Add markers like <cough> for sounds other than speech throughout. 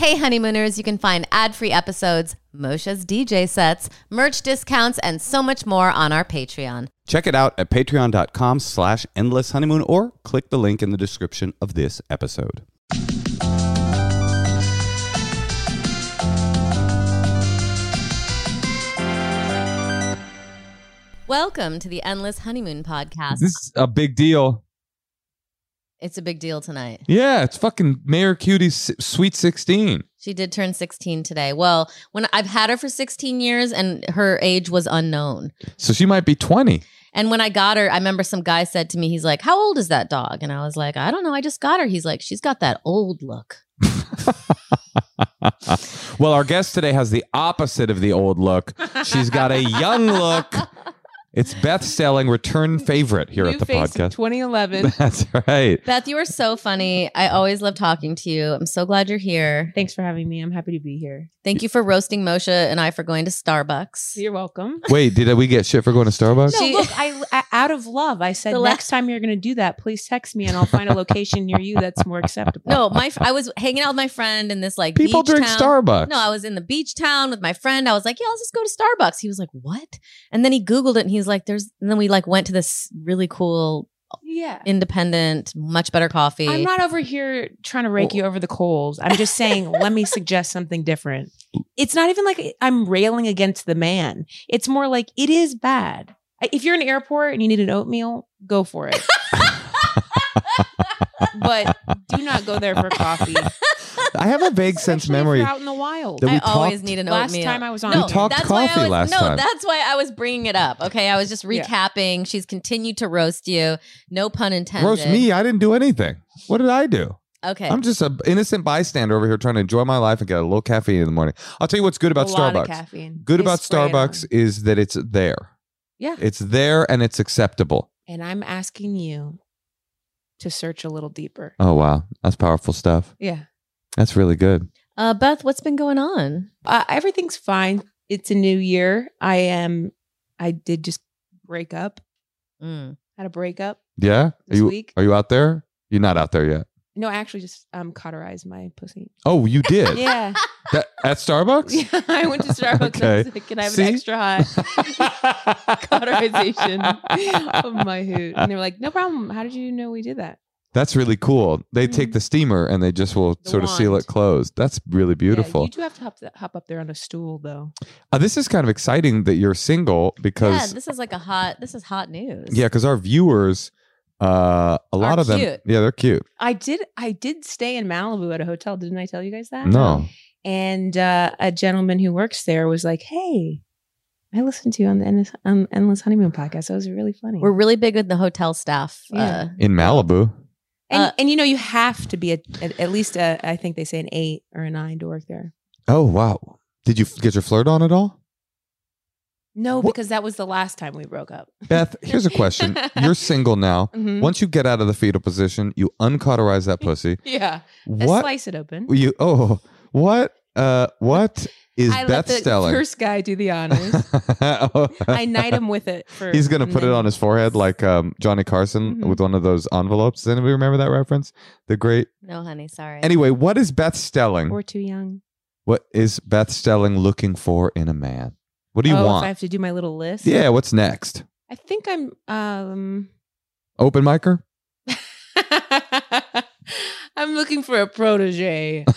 Hey, honeymooners, you can find ad free episodes, Moshe's DJ sets, merch discounts, and so much more on our Patreon. Check it out at patreon.com slash endless honeymoon or click the link in the description of this episode. Welcome to the Endless Honeymoon Podcast. This is a big deal. It's a big deal tonight. Yeah, it's fucking Mayor Cutie's Sweet 16. She did turn 16 today. Well, when I've had her for 16 years and her age was unknown. So she might be 20. And when I got her, I remember some guy said to me, he's like, How old is that dog? And I was like, I don't know. I just got her. He's like, She's got that old look. <laughs> well, our guest today has the opposite of the old look. She's got a young look. <laughs> It's Beth Stelling return favorite here New at the face of podcast. <laughs> 2011. That's right. Beth, you are so funny. I always love talking to you. I'm so glad you're here. Thanks for having me. I'm happy to be here. Thank you for roasting Moshe and I for going to Starbucks. You're welcome. <laughs> Wait, did we get shit for going to Starbucks? No, look, I, I out of love, I said The next la- time you're going to do that, please text me and I'll find a location near you that's more acceptable. No, my I was hanging out with my friend in this like People beach drink town. Starbucks. No, I was in the beach town with my friend. I was like, yeah, let's just go to Starbucks. He was like, what? And then he Googled it and he's like, there's, and then we like went to this really cool, Yeah. independent, much better coffee. I'm not over here trying to rake you over the coals. I'm just saying, <laughs> let me suggest something different. It's not even like I'm railing against the man. It's more like it is bad. If you're in an airport and you need an oatmeal, go for it. <laughs> but do not go there for coffee. <laughs> I have a vague sense Especially if memory. you're out in the wild. that we I always talked- need an oatmeal. Last time I was on no, We talked that's why I coffee was, last no, time. that's why I was bringing it up. Okay, I was just Yeah. recapping. She's continued to roast you. No pun intended. Roast me. I didn't do anything. What did I do? Okay. I'm just an innocent bystander over here trying to enjoy my life and get a little caffeine in the morning. I'll tell you what's good about a lot of Starbucks. caffeine. Good They about spray it Starbucks on. is that it's there. Yeah. It's there and it's acceptable. And I'm asking you to search a little deeper. Oh wow, that's powerful stuff. Yeah. That's really good. uh, Beth, what's been going on? Uh, everything's fine. It's a new year. I am, I did just break up. Mm. Had a breakup Yeah. Are you week. are you out there? You're not out there yet. No, I actually just um cauterized my pussy. Oh, you did. Yeah. <laughs> That, at Starbucks. <laughs> yeah. I went to Starbucks and I was Okay. like, can I have See? an extra hot <laughs> cauterization of my hoot? And they were like, no problem. How did you know we did that? That's really cool. They take Mhm. the steamer and they just will The sort of seal it closed. That's really Yeah, beautiful. you do have to hop, hop up there on a stool though. Uh, this is kind of exciting that you're single Yeah, because this is like a hot. This is hot news. yeah, because our viewers, uh, a lot Are of them, yeah, they're cute. I did I did stay in Malibu at a hotel. Didn't I tell you guys that? No, and uh, a gentleman who works there was like, "Hey, I listened to you on the Endless, um, Endless Honeymoon podcast. That was really funny." we're really big with the hotel staff. Yeah. Uh, in Malibu. And, uh, and you know you have to be a, at, at least a, I think they say an eight or a nine to work there. Oh wow. Did you get your flirt on at all? No, What- because that was the last time we broke up. Beth, here's a question. <laughs> You're single now. Mhm. Once you get out of the fetal position, you uncauterize that pussy. <laughs> Yeah, I What slice it open. you? Oh, what? Uh, what is I let Beth the Stelling? first guy do the honors. <laughs> I knight him with it. First, He's gonna and put it on his forehead like um, Johnny Carson Mhm. with one of those envelopes. Does anybody remember that reference? The great. no, honey, sorry. Anyway, what is Beth Stelling? We're too young. What is Beth Stelling looking for in a man? What do you oh, if I have to do my little list. Yeah, what's next? I think I'm. um Open micer? <laughs> I'm looking for a protege. <laughs>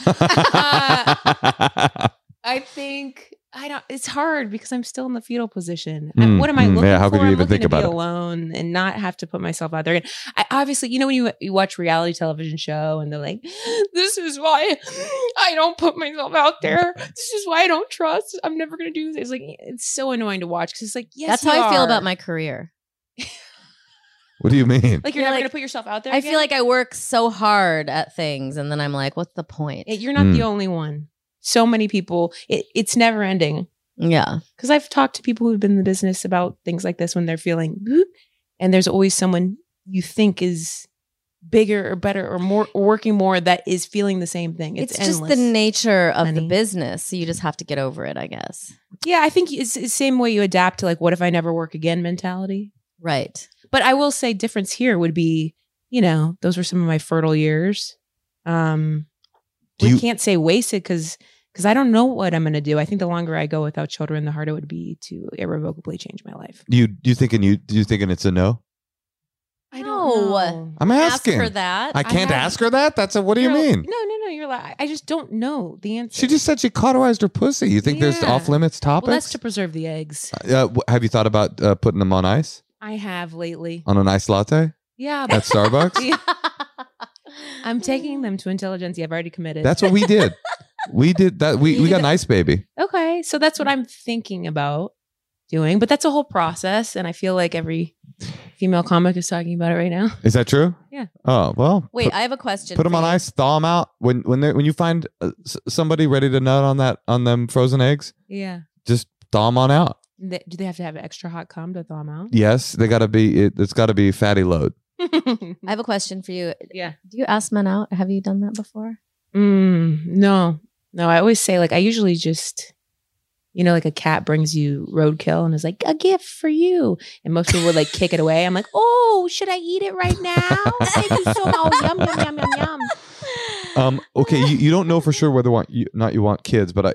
I think I don't. It's hard because I'm still in the fetal position. I- Mm, what am I mm, looking yeah, how for? could you I'm even looking think to about be it? alone and not have to put myself out there. And I obviously, you know, when you you watch reality television show and they're like, <gasps> "This is why I don't put myself out there. This is why I don't trust. I'm never gonna do this." It's like it's so annoying to watch because it's like, yes, That's you how I feel about my career. what do you mean? Like you're You're never like- gonna put yourself out there. I feel like I work so hard at things, and then I'm like, what's the point? It- you're not Mm. the only one. So many people. It, it's never ending. yeah. because I've talked to people who've been in the business about things like this when they're feeling, and there's always someone you think is bigger or better or more or working more that is feeling the same thing. It's, It's, just the nature of the business. So you just have to get over it, I guess. yeah. I think it's the same way you adapt to like, what if I never work again mentality. Right. But I will say, difference here would be, you know, those were some of my fertile years. Um, Do we you- can't say wasted because because I don't know what I'm going to do. I think the longer I go without children, the harder it would be to irrevocably change my life. You you thinking you you thinking it's a no? I No. don't know. I'm Ask asking. her that. I can't have- ask her that. That's a. What do you You're- mean? No, no, no. You're like I just don't know the answer. She just said she cauterized her pussy. You think there's Yeah. off limits well, that's topics? to preserve the eggs. uh, wh- have you thought about uh, putting them on ice I have lately. on an ice latte Yeah, at but Starbucks? <laughs> Yeah. I'm taking them to intelligentsia. I've already committed. That's what we did. <laughs> We did that. We, we got an ice baby. okay. So that's what I'm thinking about doing. But that's a whole process, and I feel like every female comic is talking about it right now. Is that true? Yeah. Oh well. Wait, put, I have a question. put them on you. ice. Thaw them out. When when they when you find uh, s- somebody ready to nut on that on them frozen eggs, Yeah. just thaw them on out. Th- Do they have to have extra hot cum to thaw them out? Yes, they got to be. It, it's got to be fatty load. <laughs> I have a question for you. yeah. Do you ask men out? Have you done that before? Mm, no, no. I always say like I usually just, you know, like a cat brings you roadkill and is like a gift for you, and most people would like kick it away. I'm like, oh, should I eat it right now? <laughs> <laughs> Thank you so much. Yum yum yum yum yum. Um. Okay. You, you don't know for sure whether want you not you want kids, but I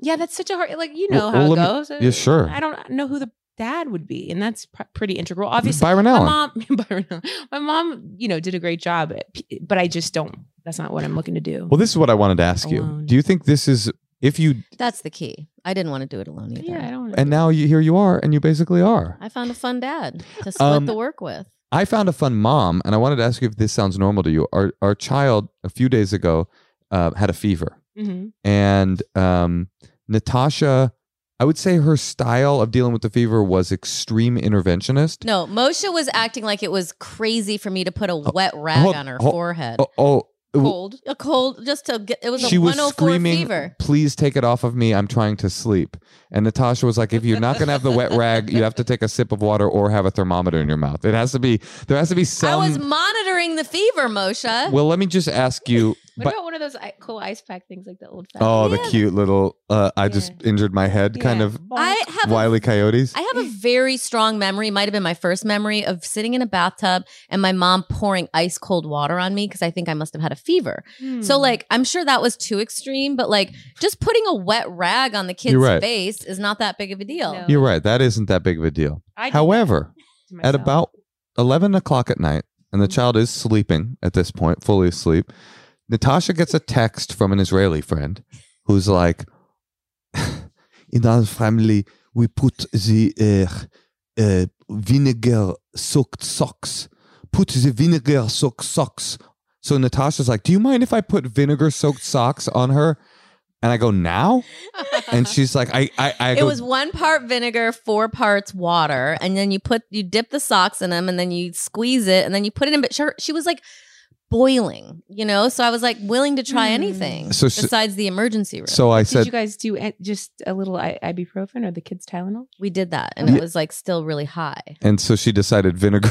Yeah, that's such a hard. Like you Well- know how well, it let me- goes. yeah, sure. I don't know who the dad would be, and that's pr- pretty integral. Obviously, Byron my mom, <laughs> Byron Allen. my mom, you know, did a great job, but I just don't. That's not what I'm looking to do. Well, this is what I wanted to ask you. Do you think this is if you That's the key. I didn't want to do it alone either. yeah, I don't. and now you here you are and you basically are. I found a fun dad to split Um, the work with. I found a fun mom, and I wanted to ask you if this sounds normal to you. Our our child a few days ago uh, had a fever, Mhm. and um, Natasha, I would say her style of dealing with the fever was extreme interventionist. No, Moshe was acting like it was crazy for me to put a oh, wet rag hold- on her hold- forehead. Oh, oh cold, a cold, just to get. It was a she was 104 screaming, fever. "Please take it off of me! I'm trying to sleep." And Natasha was like, "If you're not going to have the wet rag, you have to take a sip of water or have a thermometer in your mouth. It has to be. There has to be some." I was monitoring the fever, Moshe. well, let me just ask you. What but- about one of those cool ice pack things like the old? oh, the Yeah. cute little. Uh, I just injured my head. Kind of I have a wily coyotes. I have a very strong memory, might have been my first memory of sitting in a bathtub and my mom pouring ice cold water on me because I think I must have had a fever. Hmm. So, like, I'm sure that was too extreme, but like, just putting a wet rag on the kid's right. face is not that big of a deal. No. You're right. That isn't that big of a deal. I However, at about 11 o'clock at night, and the child is sleeping at this point, fully asleep, Natasha gets a text from an Israeli friend who's like, <laughs> In our family, we put the uh, uh, vinegar soaked socks. Put the vinegar soaked socks. So Natasha's like, Do you mind if I put vinegar soaked socks on her? And I go, Now? And <laughs> she's like, I, I, I It go, was one part vinegar, four parts water, and then you put you dip the socks in them, and then you squeeze it, and then you put it in. But she, she was like boiling, you know. So I was like willing to try Hmm. anything So besides the emergency room. So I Did said, you guys do just a little I- ibuprofen or the kids Tylenol? we did that, and Yeah. it was like still really high. and so she decided vinegar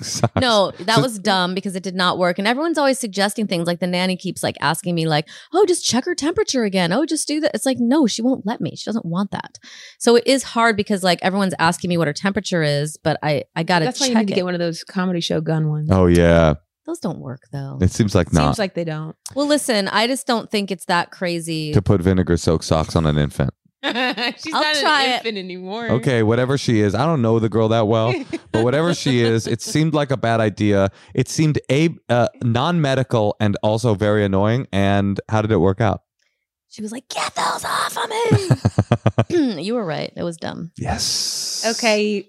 socks. <laughs> No, that So- was dumb because it did not work. And everyone's always suggesting things like the nanny keeps like asking me, like, oh, just check her temperature again. Oh, just do that. It's like, no, she won't let me. She doesn't want that. So it is hard because like everyone's asking me what her temperature is, but I I gotta That's why check you need to get one of those comedy show gun ones. Oh yeah, Those don't work though. it seems like not Seems like they don't. well, listen, I just don't think it's that crazy. to put vinegar soaked socks on an infant. <laughs> She's I'll not try an it. infant anymore. Okay, whatever she is, I don't know the girl that well, <laughs> but whatever she is, it seemed like a bad idea. It seemed a uh, non medical and also very annoying. And how did it work out? she was like, get those off of me. <laughs> <clears throat> you were right. It was dumb. yes. Okay.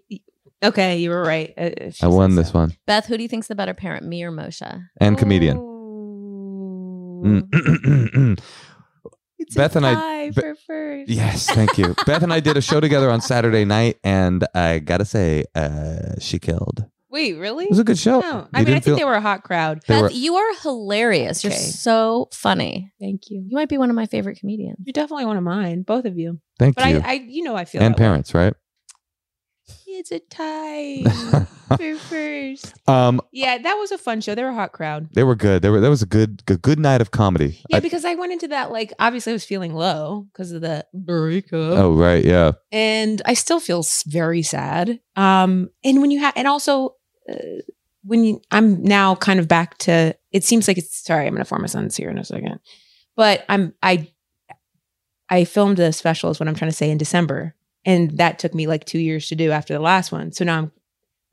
Okay, you were right. uh, she I won says this so. one. Beth, who do you think's the better parent, me or Moshe? And comedian. Mm. <clears throat> It's Beth a and I- tie Be- for first. Yes, thank you. <laughs> Beth and I did a show together on Saturday night, and I gotta say, uh, she killed. Wait, really? It was a good show. No, You I mean, I didn't think feel- they were a hot crowd. They Beth, were- you are hilarious. You're Okay. so funny. Thank you. You might be one of my favorite comedians. You're definitely one of mine, both of you. Thank But you. I, I, you know, I feel and that way. parents, right? It's a tie for first. um, Yeah, that was a fun show. They were a hot crowd. they were good. They were. That was a good, good, good night of comedy. Yeah, I- because I went into that like obviously I was feeling low because of the breakup. oh right, yeah. and I still feel very sad. Um, and when you have, and also uh, when you, I'm now kind of back to. It seems like it's sorry. I'm going to form a sentence here in a second, but I'm I I filmed a special is what I'm trying to say in December. And that took me like two years to do after the last one. So now I'm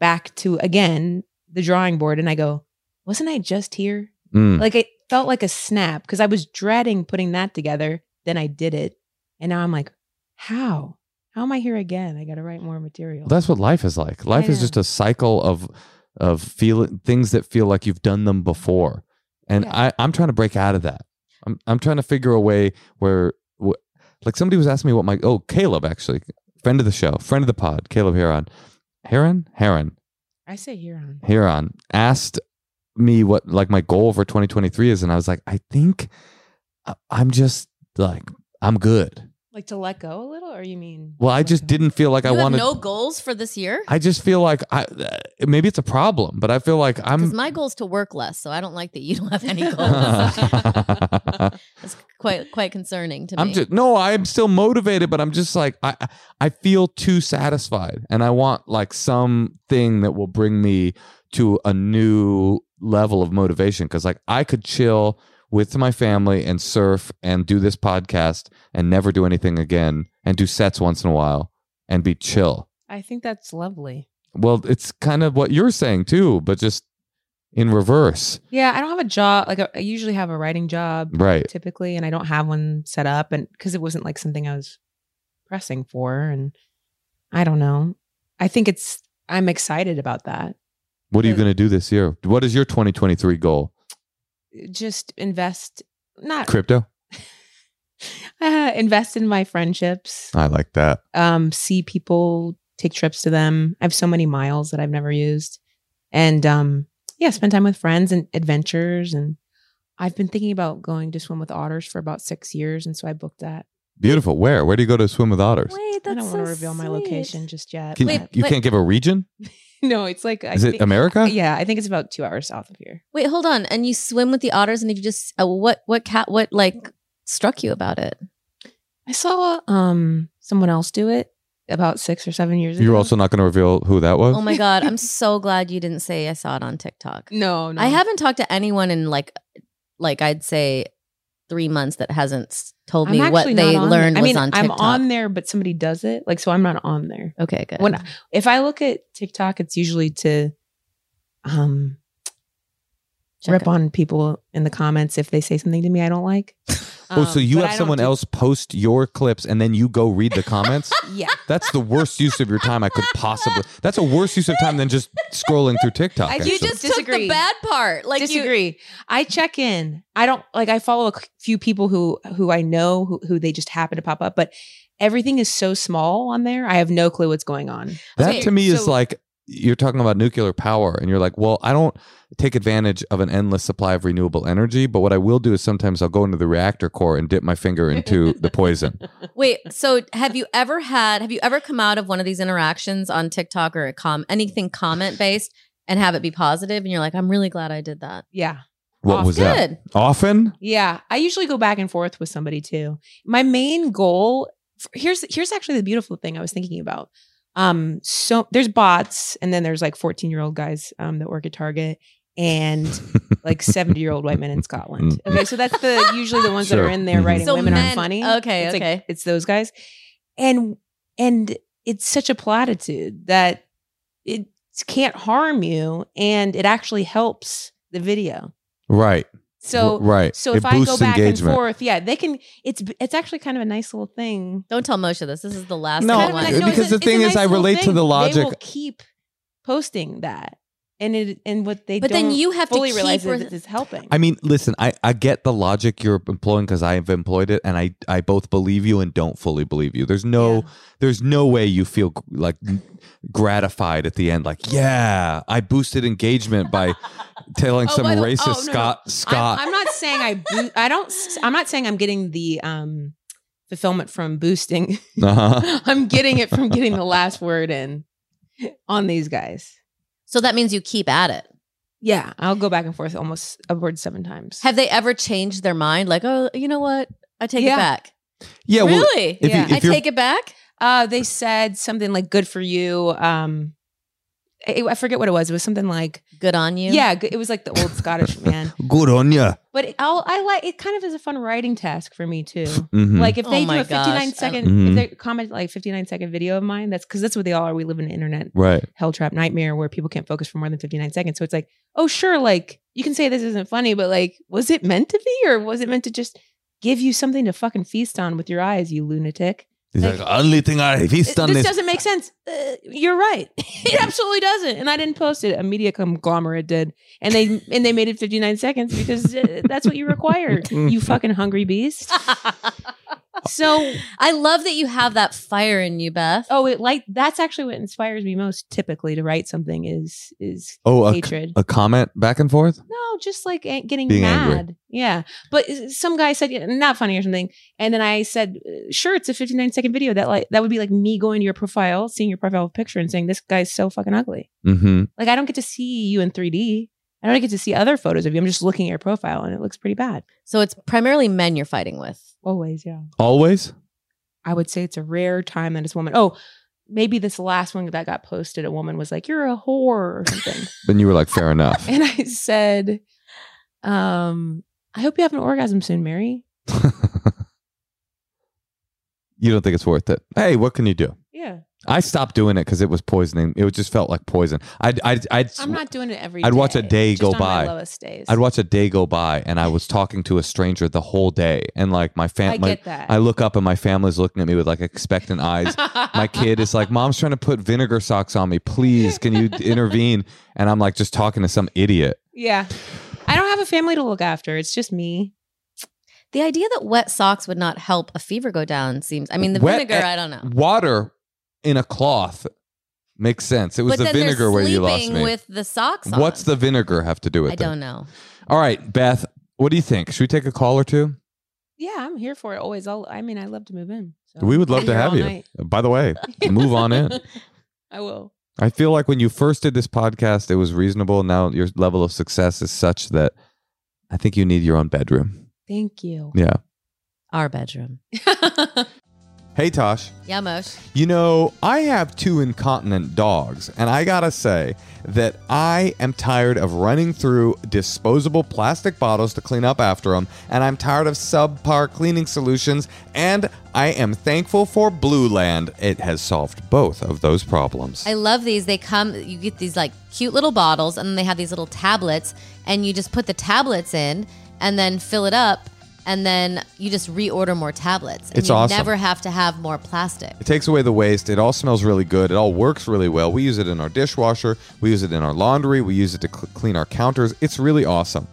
back to again the drawing board and I go, wasn't I just here? Mm. Like it felt like a snap because I was dreading putting that together. Then I did it. And now I'm like, how? How am I here again? I gotta write more material. Well, that's what life is like. Life is just a cycle of of feeling things that feel like you've done them before, and Yeah. I I'm trying to break out of that. I'm I'm trying to figure a way where, wh- like somebody was asking me what my oh Caleb actually friend of the show, friend of the pod, Caleb Hearon, Hearon Hearon I say Hearon. Hearon asked me what like my goal for 2023 is, and I was like, I think uh, I'm just like I'm good. Like to let go a little, or you mean? Well, I just go? didn't feel like you I have wanted. no goals for this year? I just feel like I uh, maybe it's a problem, but I feel like Because I'm. my goal is to work less, so I don't like that you don't have any goals. <laughs> It's quite quite concerning to me. I'm just no, I'm still motivated, but I'm just like I I- I feel too satisfied, and I want like something that will bring me to a new level of motivation. Because like I could chill with my family and surf and do this podcast and never do anything again and do sets once in a while and be chill. I think that's lovely. Well, it's kind of what you're saying too, but just in reverse, Yeah, I don't have a job. Like I usually have a writing job right? typically, and I don't have one set up, and because it wasn't like something I was pressing for, and I don't know. I think it's. I'm excited about that. What are you going to do this year? What is your 2023 goal? Just invest, not Crypto? <laughs> uh, invest in my friendships. I like that. um, see people take trips to them. I have so many miles that I've never used, and um, yeah, spend time with friends and adventures. And I've been thinking about going to swim with otters for about six years, and so I booked that. Beautiful. Where? Where do you go to swim with otters? Wait, I don't so want to reveal my location just yet. Can, Wait, you but- can't give a region? <laughs> <laughs> no, it's like I Is it think- America? Yeah, I think it's about two hours south of here. Wait, hold on. And you swim with the otters, and if you just uh, what what cat what like struck you about it? I saw um someone else do it about six or seven years ago. You're also not going to reveal who that was? Oh my god, I'm <laughs> so glad you didn't say I saw it on TikTok. no, no. I haven't talked to anyone in like like I'd say three months that hasn't s- told me what they learned. I was mean, on I'm on there, but somebody does it. Like, so I'm not on there. okay, good. When if I look at TikTok, it's usually to um Check rip it. on people in the comments if they say something to me I don't like. <laughs> oh, so Um, you but have someone do- else post your clips and then you go read the comments? <laughs> Yeah, That's the worst use of your time I could possibly. That's a worse use of time than just scrolling through TikTok. I you actually. just took the bad part. Like you, disagree. I check in. I don't like. I follow a few people who who I know who who they just happen to pop up, but everything is so small on there. I have no clue what's going on. that Okay, to me is like you're talking about nuclear power and you're like, well, I don't take advantage of an endless supply of renewable energy, but what I will do is sometimes I'll go into the reactor core and dip my finger into <laughs> the poison. Wait, so have you ever had have you ever come out of one of these interactions on TikTok or a com anything comment based and have it be positive and you're like, I'm really glad I did that. Yeah, What Oh, was that? Good. Often? yeah. I usually go back and forth with somebody too. My main goal here's here's actually the beautiful thing I was thinking about. Um, so there's bots, and then there's like 14 year old guys um, that work at Target, and like <laughs> 70 year old white men in Scotland. Okay, so that's the usually the ones that are in there Mhm. writing So women men- aren't funny. okay, it's okay. Like, it's those guys, and and it's such a platitude that it can't harm you, and it actually helps the video. Right. So right. so It if I go boosts back engagement. and forth, yeah, they can. It's it's actually kind of a nice little thing. Don't tell Moshe this. This is the last No, one. Kind of a I- nice- because a- the it's a thing is, I little relate to the logic- They will keep posting that, and it and what they But then don't you have to fully keep realize re- is it's helping. I mean, listen, I, I get the logic you're employing because I have employed it, and I, I both believe you and don't fully believe you. There's no Yeah. there's no way you feel like gratified at the end, like yeah, I boosted engagement by <laughs> telling Oh, some the- racist oh, no, no. Scott Scott. I'm, I'm not saying I boo- I don't I'm not saying I'm getting the um fulfillment from boosting. uh-huh. <laughs> I'm getting it from getting the last word in on these guys. So that means you keep at it. Yeah, I'll go back and forth almost upwards seven times. Have they ever changed their mind? Like, oh, you know what? I take Yeah. it back. Yeah, well, really? if Yeah. you, I if you're take it back. Uh, they said something like "good for you." Um, I, I forget what it was. It was something like Good on you. yeah, it was like the old Scottish <laughs> man. Good on ya. But it, I'll, I like it. Kind of is a fun writing task for me too. Mhm. Like if Oh they do a 59 gosh. second, if they comment like 59 second video of mine, that's because that's what they all are. We live in an internet right. hell trap nightmare where people can't focus for more than 59 seconds. So it's like, oh, sure, like you can say this isn't funny, but like, was it meant to be or was it meant to just give you something to fucking feast on with your eyes, you lunatic? He's Like- like, only thing I It- feast on this is doesn't make sense. Uh, you're right. <laughs> it absolutely doesn't. And I didn't post it. A media conglomerate did, and they and they made it 59 seconds because uh, that's what you require. <laughs> you fucking hungry beast. <laughs> So, I love that you have that fire in you, Beth. oh, it like that's actually what inspires me most. Typically, to write something is is oh hatred. a comment back and forth. No, just like getting Being mad. angry. Yeah. But some guy said "Yeah, not funny or something. And then I said, uh, sure, it's a 59 second video. That like that would be like me going to your profile, seeing your profile picture and saying, This guy's so fucking ugly. Mm-hmm. Like I don't get to see you in 3D. I don't get to see other photos of you. I'm just looking at your profile and it looks pretty bad. So it's primarily men you're fighting with. Always, yeah. Always. I would say it's a rare time that it's a woman. Oh, maybe this last one that got posted, a woman was like, You're a whore or something. <laughs> Then you were like, fair enough. <laughs> and I said, um, I hope you have an orgasm soon, Mary. <laughs> you don't think it's worth it? Hey, what can you do? Yeah. I stopped doing it because it was poisoning. It just felt like poison. I'd, I'd, I'd, I'm not doing it every I'd watch a day just go on my by. lowest days. I'd watch a day go by, and I was talking to a stranger the whole day, and like my I family, get that. I look up and my family's looking at me with like expectant eyes. my <laughs> kid is like, "Mom's trying to put vinegar socks on me. Please, can you intervene?" And I'm like, just talking to some idiot. Yeah. I don't have a family to look after. It's just me. The idea that wet socks would not help a fever go down seems. I mean, the Wet- vinegar. I don't know. Water in a cloth makes sense. It was but the then vinegar where you lost me. with the socks on. What's the vinegar have to do with I it? don't know. All right, Beth, what do you think? Should we take a call or two? Yeah, I'm here for it always. I'll, I mean, I love to move in. So We would love to have you. night. By the way, <laughs> move on in. <laughs> I will. I feel like when you first did this podcast, it was reasonable. Now your level of success is such that I think you need your own bedroom. Thank you. Yeah. Our bedroom. <laughs> Hey, Tosh. Yeah, Mosh. You know, I have two incontinent dogs, and I gotta say that I am tired of running through disposable plastic bottles to clean up after them, and I'm tired of subpar cleaning solutions, and I am thankful for Blueland. It has solved both of those problems. I love these. They come, you get these like cute little bottles, and then they have these little tablets, and you just put the tablets in and then fill it up, and then you just reorder more tablets. And It's you awesome. never have to have more plastic. It takes away the waste. It all smells really good. It all works really well. We use it in our dishwasher. We use it in our laundry. We use it to cl- clean our counters. It's really awesome.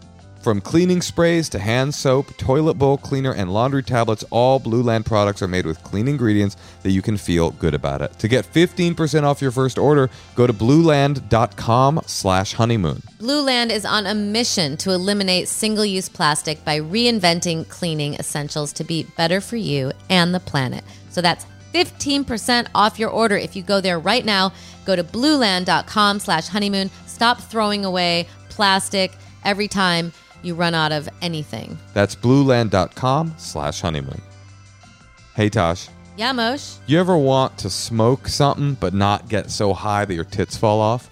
From cleaning sprays to hand soap, toilet bowl cleaner, and laundry tablets, all Blueland products are made with clean ingredients that you can feel good about it. To get 15% off your first order, go to blueland.com slash honeymoon. Blueland is on a mission to eliminate single use plastic by reinventing cleaning essentials to be better for you and the planet. So that's 15% off your order if you go there right now. Go to blueland.com slash honeymoon. Stop throwing away plastic every time you run out of anything. That's blueland.com slash honeymoon. Hey, Tosh. Yeah, Mosh. You ever want to smoke something but not get so high that your tits fall off?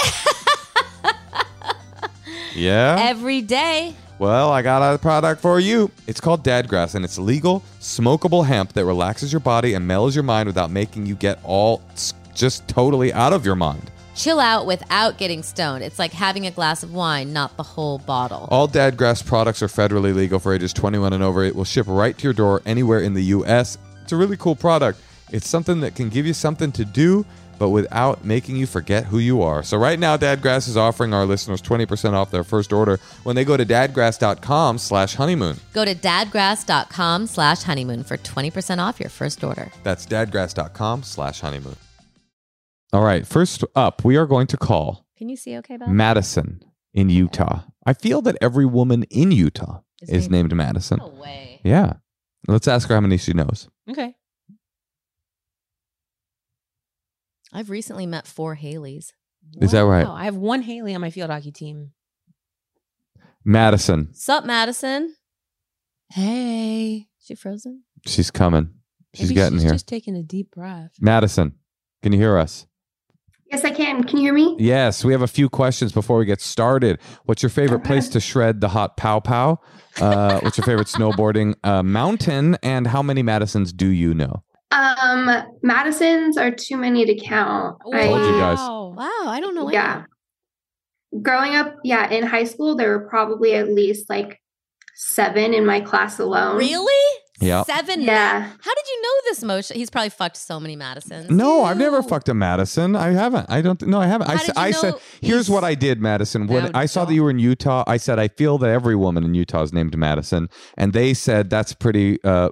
<laughs> yeah? Every day. Well, I got a product for you. It's called Dadgrass, and it's legal, smokable hemp that relaxes your body and mellows your mind without making you get all just totally out of your mind. Chill out without getting stoned. It's like having a glass of wine, not the whole bottle. All Dadgrass products are federally legal for ages 21 and over. It will ship right to your door anywhere in the U.S. It's a really cool product. It's something that can give you something to do, but without making you forget who you are. So right now, Dadgrass is offering our listeners 20% off their first order when they go to dadgrass.com slash honeymoon. Go to dadgrass.com slash honeymoon for 20% off your first order. That's dadgrass.com slash honeymoon. All right, first up, we are going to call Can you see okay, Beth? Madison in Utah. I feel that every woman in Utah Is is named- named Madison. No way. Yeah. Let's ask her how many she knows. Okay. I've recently met four Haleys. Is that right? I have one Haley on my field hockey team. Madison, Sup, Madison? Hey. She frozen? she's coming. She's Maybe getting she's here. just taking a deep breath. Madison, can you hear us? Yes, I can. Can you hear me? Yes, we have a few questions before we get started. What's your favorite place to shred the hot pow pow? Uh, what's your favorite snowboarding uh, mountain? And how many Madisons do you know? Um, Madison's are too many to count. I Told you guys. Wow. Wow, I don't know. any. Yeah. Growing up, yeah, in high school, there were probably at least like seven in my class alone. Really? Yeah. Seven. Yeah. How did you know this, Moshe? He's probably fucked so many Madisons. No, I've never fucked a Madison. I haven't. I don't. No, I haven't. I, How s- did you I said, here's what I did, Madison. When I saw that you were in Utah, I said, I feel that every woman in Utah is named Madison, and they said that's pretty uh,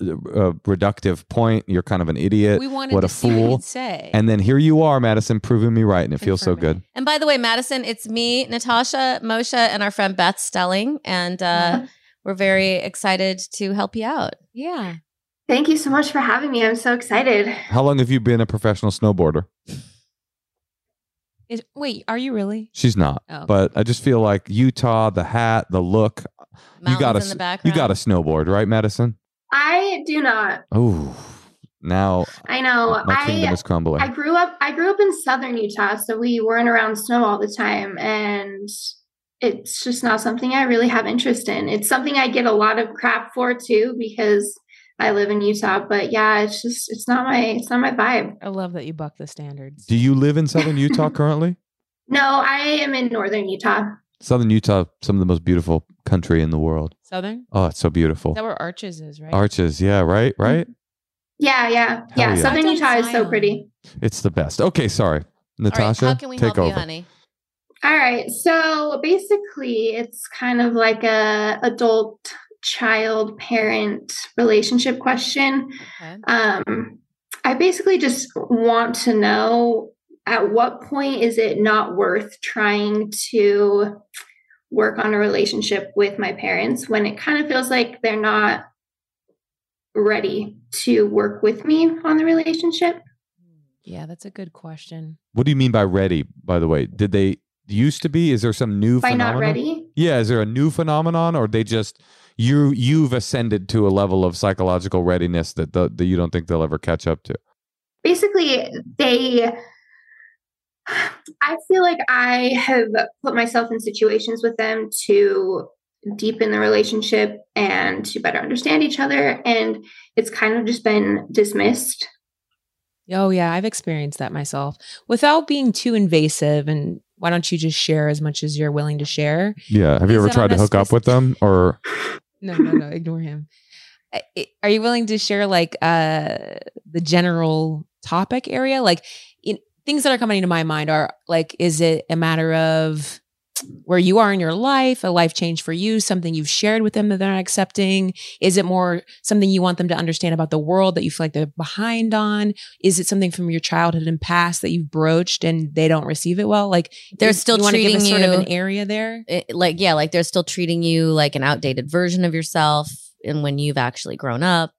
uh, reductive point. You're kind of an idiot. We wanted what to a see fool. you'd say. And then here you are, Madison, proving me right, and it feels so Confirming. good. And by the way, Madison, it's me, Natasha, Moshe, and our friend Beth Stelling, and uh, <laughs> we're very excited to help you out. yeah. Thank you so much for having me. I'm so excited. How long have you been a professional snowboarder? Is, wait, are you really? She's not, Oh. but I just feel like Utah, the hat, the look. Mountains you got to in the background. you got to snowboard, right, Madison? I do not. Oh, now I know. my kingdom I is crumbling. I grew up I grew up in southern Utah, so we weren't around snow all the time and it's just not something I really have interest in. It's something I get a lot of crap for too because I live in Utah, but yeah, it's just it's not my it's not my vibe. I love that you buck the standards. Do you live in southern <laughs> Utah currently? No, I am in northern Utah. Southern Utah, some of the most beautiful country in the world. Southern? Oh, it's so beautiful. Is that where Arches is, right? Arches, yeah, right, mm-hmm. right. Yeah, yeah. Yeah, yeah. southern I've done Utah is so pretty. It's the best. Okay, sorry, All right, Natasha, how can we take help over. you, honey? All right. So basically, it's kind of like a adult child parent relationship question. Okay. Um, I basically just want to know at what point is it not worth trying to work on a relationship with my parents when it kind of feels like they're not ready to work with me on the relationship? Yeah, that's a good question. What do you mean by ready? By the way, did they used to be? Is there some new By phenomenon? not ready? Yeah, is there a new phenomenon, or they just you you've ascended to a level of psychological readiness that the, that you don't think they'll ever catch up to? basically they i feel like i have put myself in situations with them to deepen the relationship and to better understand each other and it's kind of just been dismissed Oh, yeah, I've experienced that myself. Without being too invasive, and why don't you just share as much as you're willing to share? Yeah. Have you ever tried to hook up with them, or No, no, no, ignore him. Are you willing to share like uh the general topic area? Like in, things that are coming to my mind are like, is it a matter of where you are in your life, a life change for you, something you've shared with them that they're not accepting? Is it more something you want them to understand about the world that you feel like they're behind on? Is it something from your childhood and past that you've broached and they don't receive it well? Like They're is- still you wanna give treating us sort of an area there. It- like, yeah, like they're still treating you like an outdated version of yourself, and when you've actually grown up.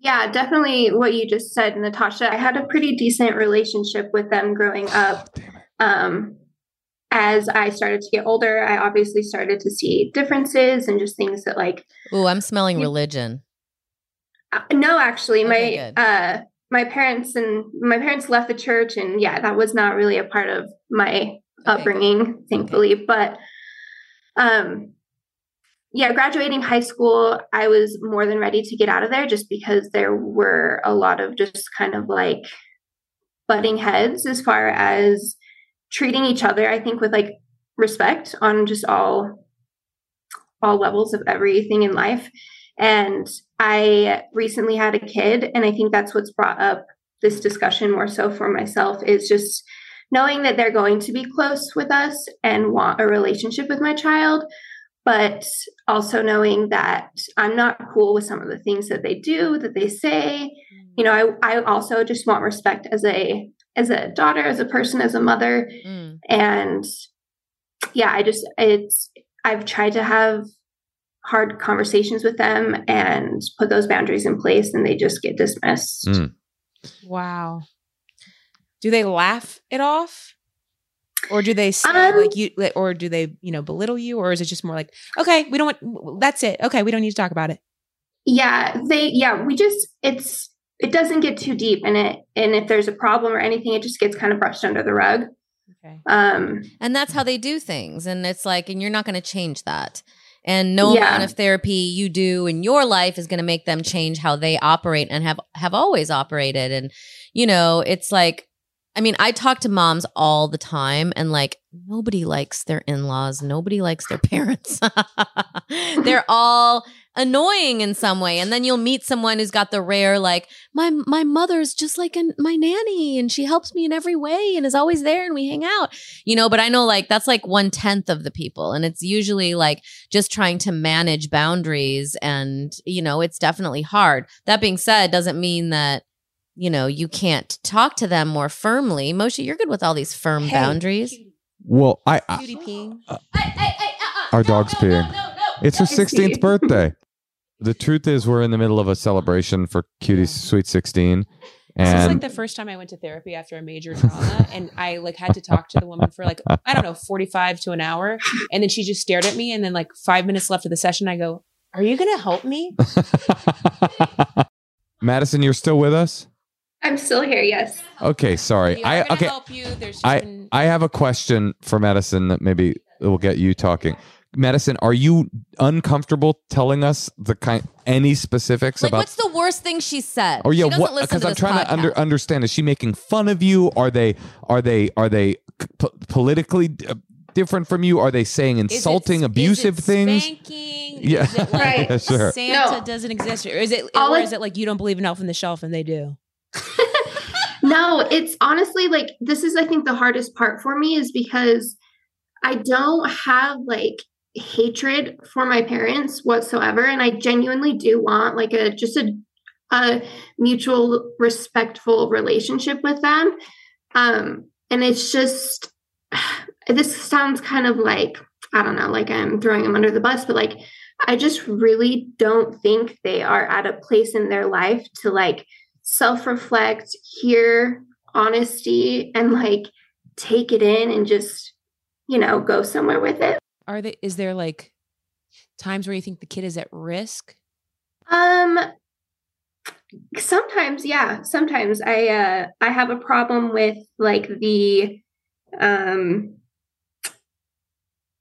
yeah definitely what you just said natasha i had a pretty decent relationship with them growing up um, as i started to get older i obviously started to see differences and just things that like Ooh, I'm smelling religion. Uh, no, actually, Okay, my good. uh, my parents and my parents left the church, and yeah, that was not really a part of my upbringing, thankfully. But um, yeah, graduating high school, I was more than ready to get out of there, just because there were a lot of just kind of like butting heads as far as treating each other. I think with like respect on just all all levels of everything in life. And I recently had a kid, and I think that's what's brought up this discussion more so for myself is just knowing that they're going to be close with us and want a relationship with my child, but also knowing that I'm not cool with some of the things that they do, that they say. Mm-hmm. You know, I, I also just want respect as a as a daughter, as a person, as a mother Mm. and yeah i just it's i've tried to have hard conversations with them and put those boundaries in place and they just get dismissed Mm. Wow. Do they laugh it off? Or do they say Um, like you or do they, you know, belittle you or is it just more like, okay, we don't want that's it. Okay, we don't need to talk about it. yeah they yeah we just it's it doesn't get too deep and it and if there's a problem or anything it just gets kind of brushed under the rug Okay. um And that's how they do things. And it's like, and you're not going to change that. And no Yeah. amount of therapy you do in your life is going to make them change how they operate and have have always operated. And you know, it's like, I mean, I talk to moms all the time, and like nobody likes their in laws, nobody likes their <laughs> parents. <laughs> They're all annoying in some way. And then you'll meet someone who's got the rare like my my mother's just like an, my nanny and she helps me in every way and is always there and we hang out. You know but i know like that's like one tenth of the people. And it's usually like just trying to manage boundaries and you know it's definitely hard. That being said doesn't mean that you know you can't talk to them more firmly. Moshe you're good with all these firm Hey, boundaries. Well, I, I Cutie peeing. Uh, our dog's peeing. it's her 16th birthday. The truth is, we're in the middle of a celebration for Cutie's Sweet 16, This is like the first time I went to therapy after a major trauma, and I like had to talk to the woman for like I don't know forty five to an hour, and then she just stared at me, and then like five minutes left of the session, I go, "Are you gonna help me?" <laughs> Madison, you're still with us? i'm still here yes Okay, sorry. We I okay. help you. There's just I been- I have a question for Madison that maybe will get you talking. Madison, are you uncomfortable telling us the kind any specifics like about what's the worst thing she said Or yeah, what? Because I'm this trying to under, understand. Is she making fun of you? Are they are they are they p- politically uh, different from you? Are they saying Is it- insulting, is it abusive things? Spanking? Yeah. Is it like <laughs> Right. Sure. Santa No. doesn't exist, or is it, All or I- is it like you don't believe in elf on the shelf and they do? <laughs> no it's honestly like this is i think the hardest part for me is because i don't have like hatred for my parents whatsoever. And i genuinely do want like a just a a mutual respectful relationship with them. Um and it's just <sighs> this sounds kind of like i don't know like i'm throwing them under the bus but like i just really don't think they are at a place in their life to like self-reflect hear honesty and like take it in and just you know go somewhere with it Are they? Is there like times where you think the kid is at risk? um sometimes yeah sometimes i uh i have a problem with like the um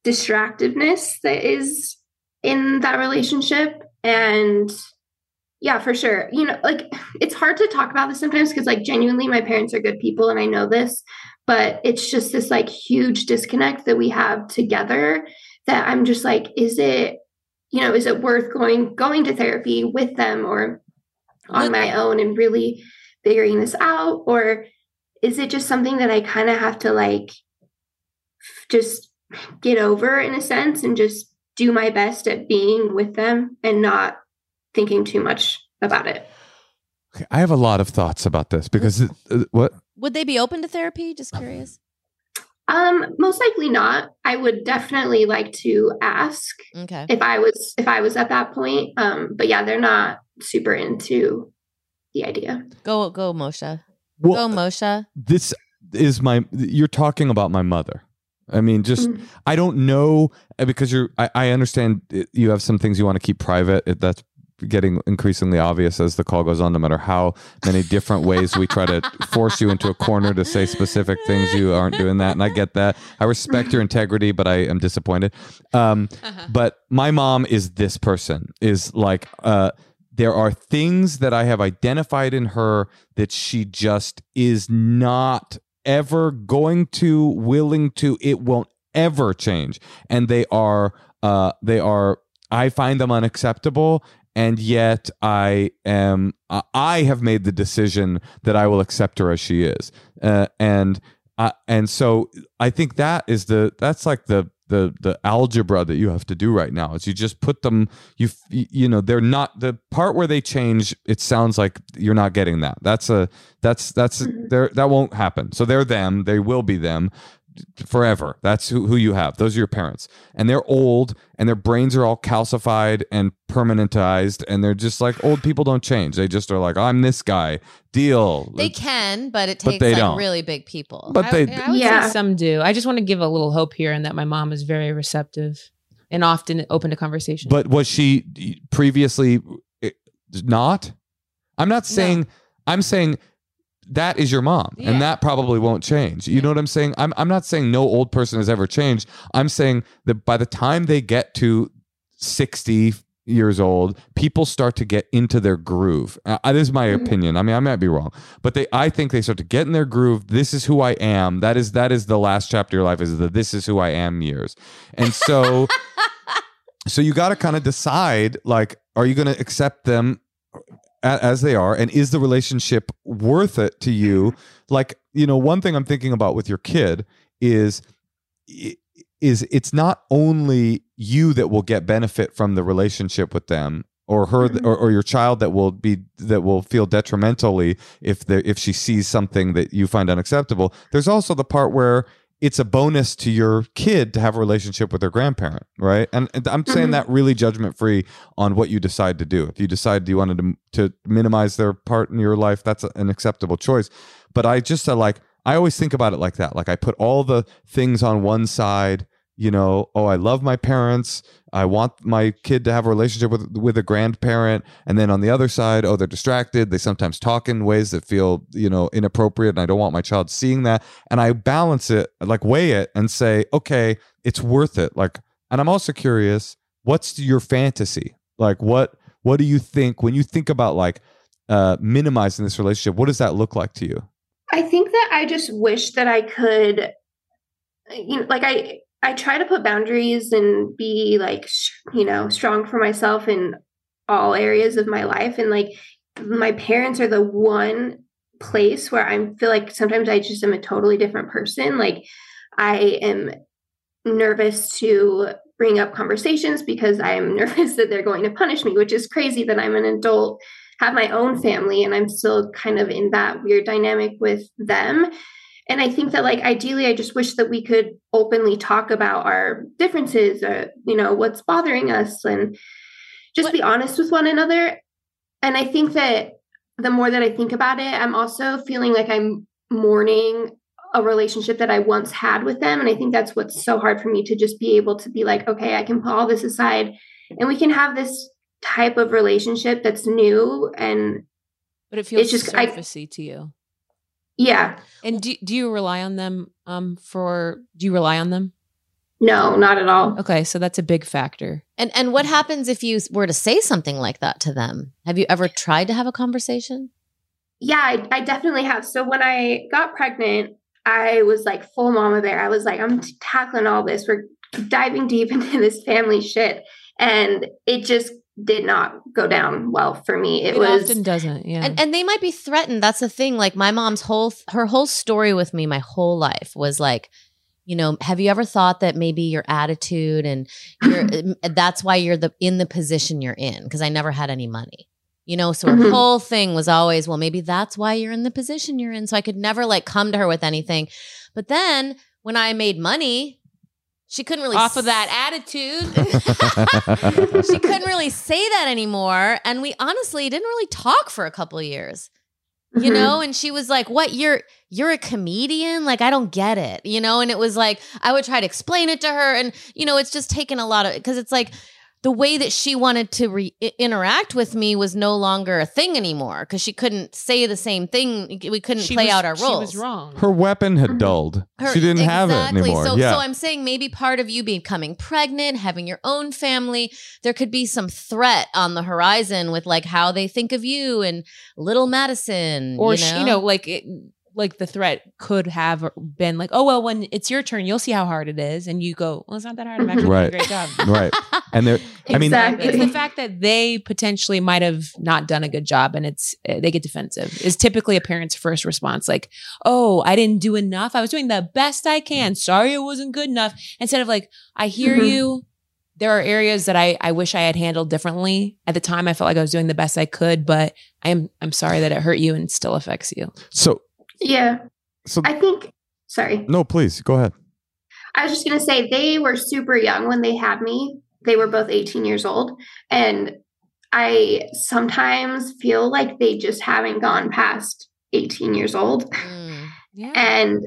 distractiveness that is in that relationship and yeah for sure you know like it's hard to talk about this sometimes because like genuinely my parents are good people and i know this but it's just this like huge disconnect that we have together that i'm just like is it you know is it worth going going to therapy with them or on my own and really figuring this out? Or is it just something that i kind of have to like just get over in a sense and just do my best at being with them and not thinking too much about it Okay, I have a lot of thoughts about this because uh, what? Would they be open to therapy? Just curious. Um most likely not. I would definitely like to ask okay. if i was if i was at that point. Um but yeah they're not super into the idea. Go go moshe. Well, go moshe. this is my you're talking about my mother. I mean just Mhm. i don't know because you're i, I understand you have some things you want to keep private that's getting increasingly obvious as the call goes on no matter how many different ways we try to force you into a corner to say specific things you aren't doing that. And i get that. I respect your integrity but i am disappointed. Um, but my mom is this person is like uh there are things that i have identified in her that she just is not ever going to willing to it won't ever change. And they are uh they are i find them unacceptable and yet i am i have made the decision that i will accept her as she is. Uh, and uh, and so i think that is the that's like the the the algebra that you have to do right now is you just put them you you know they're not the part where they change it sounds like you're not getting that. That's a that's that's Mhm. there that won't happen. So they're them. They will be them forever that's who, who you have those are your parents and they're old and their brains are all calcified and permanentized and they're just like old people don't change they just are like i'm this guy deal they can but it But takes they like don't. really big people But I, they- yeah, I would Yeah. say some do. I just want to give a little hope here, and that my mom is very receptive and often open to conversation. But was she previously eh, not? I'm not saying I'm saying that is your mom Yeah. and that probably won't change. You know what I'm saying? I'm I'm not saying no old person has ever changed. I'm saying that by the time they get to 60 years old, people start to get into their groove. Uh, this is my Mhm. opinion. I mean, I might be wrong, but they I think they start to get in their groove. This is who I am. That is that is the last chapter of your life is the this is who I am years. And so <laughs> so you got to kind of decide like are you going to accept them as they are and is the relationship worth it to you? Like you know one thing i'm thinking about with your kid is is it's not only you that will get benefit from the relationship with them or her Mhm. or, or your child that will be that will feel detrimentally if the if she sees something that you find unacceptable. There's also the part where it's a bonus to your kid to have a relationship with their grandparent right? And, and i'm saying Mhm. that really judgment free on what you decide to do. If you decide you wanted to, to minimize their part in your life that's an acceptable choice. But i just uh, like i always think about it like that. Like i put all the things on one side you know oh i love my parents. I want my kid to have a relationship with with a grandparent. And then on the other side oh they're distracted. They sometimes talk in ways that feel you know inappropriate and i don't want my child seeing that. And i balance it like weigh it and say okay it's worth it. Like and i'm also curious what's your fantasy? Like what what do you think when you think about like uh minimizing this relationship what does that look like to you? I think that I just wish that I could, you know, like I I try to put boundaries and be like, you know, strong for myself in all areas of my life, and like my parents are the one place where I feel like sometimes I just am a totally different person. Like I am nervous to bring up conversations because I am <laughs> nervous that they're going to punish me, which is crazy that I'm an adult have my own family and I'm still kind of in that weird dynamic with them. And I think that like ideally I just wish that we could openly talk about our differences or you know what's bothering us and just What- be honest with one another. And I think that the more that I think about it, I'm also feeling like I'm mourning a relationship that I once had with them. And I think that's what's so hard for me to just be able to be like, okay, I can put all this aside and we can have this type of relationship that's new and But it feels It's just- I- to you. Yeah And do, do you rely on them um for do you rely on them? no not at all Okay, so that's a big factor. And and what happens if you were to say something like that to them? Have you ever tried to have a conversation? yeah I, I definitely have so when i got pregnant i was like full mama bear i was like i'm tackling all this we're diving deep <laughs> into this family shit and it just did not go down well for me it, It, was often doesn't. Yeah. And and they might be threatened. That's the thing. Like my mom's whole her whole story with me my whole life was like, you know, have you ever thought that maybe your attitude and your <laughs> that's why you're the in the position you're in because I never had any money. You know, so her Mhm. whole thing was always, well, maybe that's why you're in the position you're in. So I could never like come to her with anything. But then when I made money, she couldn't really off of that attitude. <laughs> <laughs> she couldn't really say that anymore and we honestly didn't really talk for a couple of years you Mhm. know and she was like what you're you're a comedian like i don't get it you know and it was like i would try to explain it to her and you know it's just taken a lot of because it's like the way that she wanted to re- interact with me was no longer a thing anymore because she couldn't say the same thing we couldn't She play was- out our roles. She was wrong. her weapon had Mhm. dulled her- she didn't have it anymore So, yeah so I'm saying maybe part of you becoming pregnant, having your own family, there could be some threat on the horizon with like how they think of you and little Madison, or you sh- know? you know, like it, like the threat could have been like, oh well, when it's your turn, you'll see how hard it is, and you go, well, it's not that hard. I'm actually Right. doing a great job. <laughs> right and there I mean- Exactly. It's the fact that they potentially might have not done a good job, and it's uh, they get defensive. Is typically a parent's first response, like, "Oh, I didn't do enough. I was doing the best I can. Sorry, it wasn't good enough." Instead of like, "I hear Mhm. you." There are areas that I, I wish I had handled differently. At the time, I felt like I was doing the best I could, but I am I'm sorry that it hurt you and still affects you. so yeah so i think sorry no please go ahead I was just going to say they were super young when they had me. They were both 18 years old. And I sometimes feel like they just haven't gone past 18 years old. Mm. Yeah. And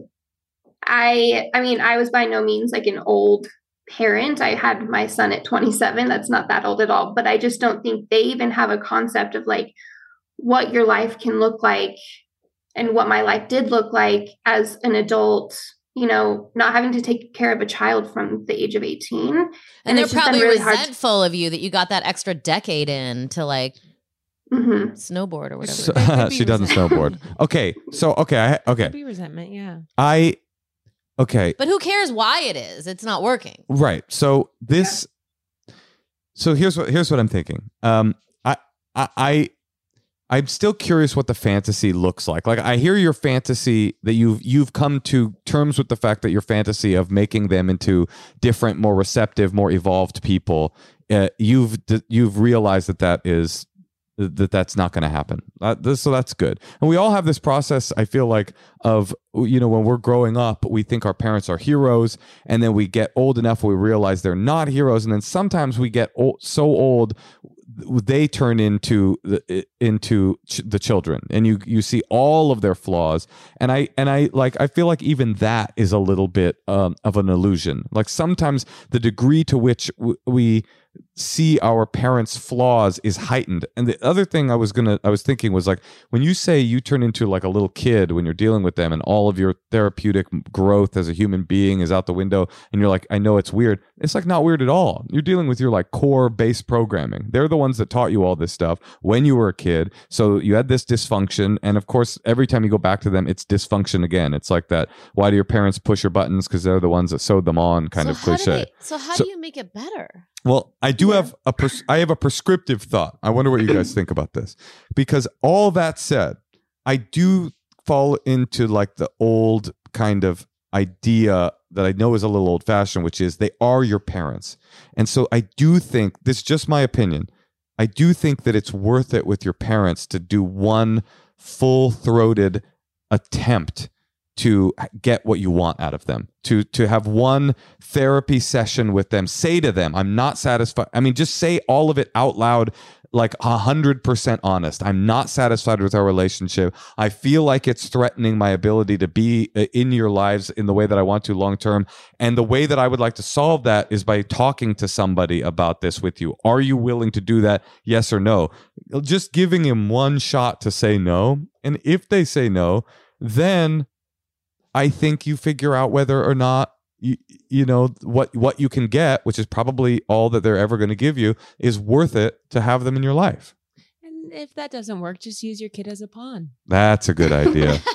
I, I mean, I was by no means like an old parent. I had my son at 27. That's not that old at all. But I just don't think they even have a concept of like what your life can look like and what my life did look like as an adult you know not having to take care of a child from the age of 18 And, And they're it's just been probably really hard to- resentful of you that you got that extra decade in to like Mhm. snowboard or whatever. So- There could <laughs> be she doesn't snowboard. Okay, so okay, I, okay, be resentment, yeah. I okay, but who cares why it is? It's not working. right. So this, so here's what here's what I'm thinking. Um, I I. I I'm still curious what the fantasy looks like. Like I hear your fantasy that you've you've come to terms with the fact that your fantasy of making them into different, more receptive, more evolved people. Uh, you've you've realized that that is that that's not going to happen. Uh, this, so that's good. And we all have this process. I feel like of you know when we're growing up, we think our parents are heroes, and then we get old enough, we realize they're not heroes, and then sometimes we get old, so old they turn into the into ch- the children. And you you see all of their flaws. And i and i like i feel like even that is a little bit um, of an illusion. Like sometimes the degree to which w- we see our parents flaws is heightened. And the other thing i was gonna i was thinking was like when you say you turn into like a little kid when you're dealing with them and all of your therapeutic growth as a human being is out the window and you're like i know it's weird it's like not weird at all. You're dealing with your like core base programming. They're the ones that taught you all this stuff when you were a kid. So you had this dysfunction and of course every time you go back to them it's dysfunction again. It's like that why do your parents push your buttons? Because they're the ones that sewed them on kind so of cliche. they- so how So- do you make it better? Well, I do have a pres- I have a prescriptive thought. I wonder what you guys think about this. Because all that said, I do fall into like the old kind of idea that I know is a little old fashioned, which is they are your parents. And so I do think this is just my opinion. I do think that it's worth it with your parents to do one full throated attempt to get what you want out of them to to have one therapy session with them say to them i'm not satisfied i mean just say all of it out loud like a hundred percent honest. I'm not satisfied with our relationship. I feel like it's threatening my ability to be uh, in your lives in the way that i want to long term. And the way that i would like to solve that is by talking to somebody about this with you. Are you willing to do that? Yes or no. Just giving him one shot to say no. And if they say no then I think you figure out whether or not you, you know what what you can get, which is probably all that they're ever going to give you, is worth it to have them in your life. And if that doesn't work, just use your kid as a pawn. That's a good idea. <laughs>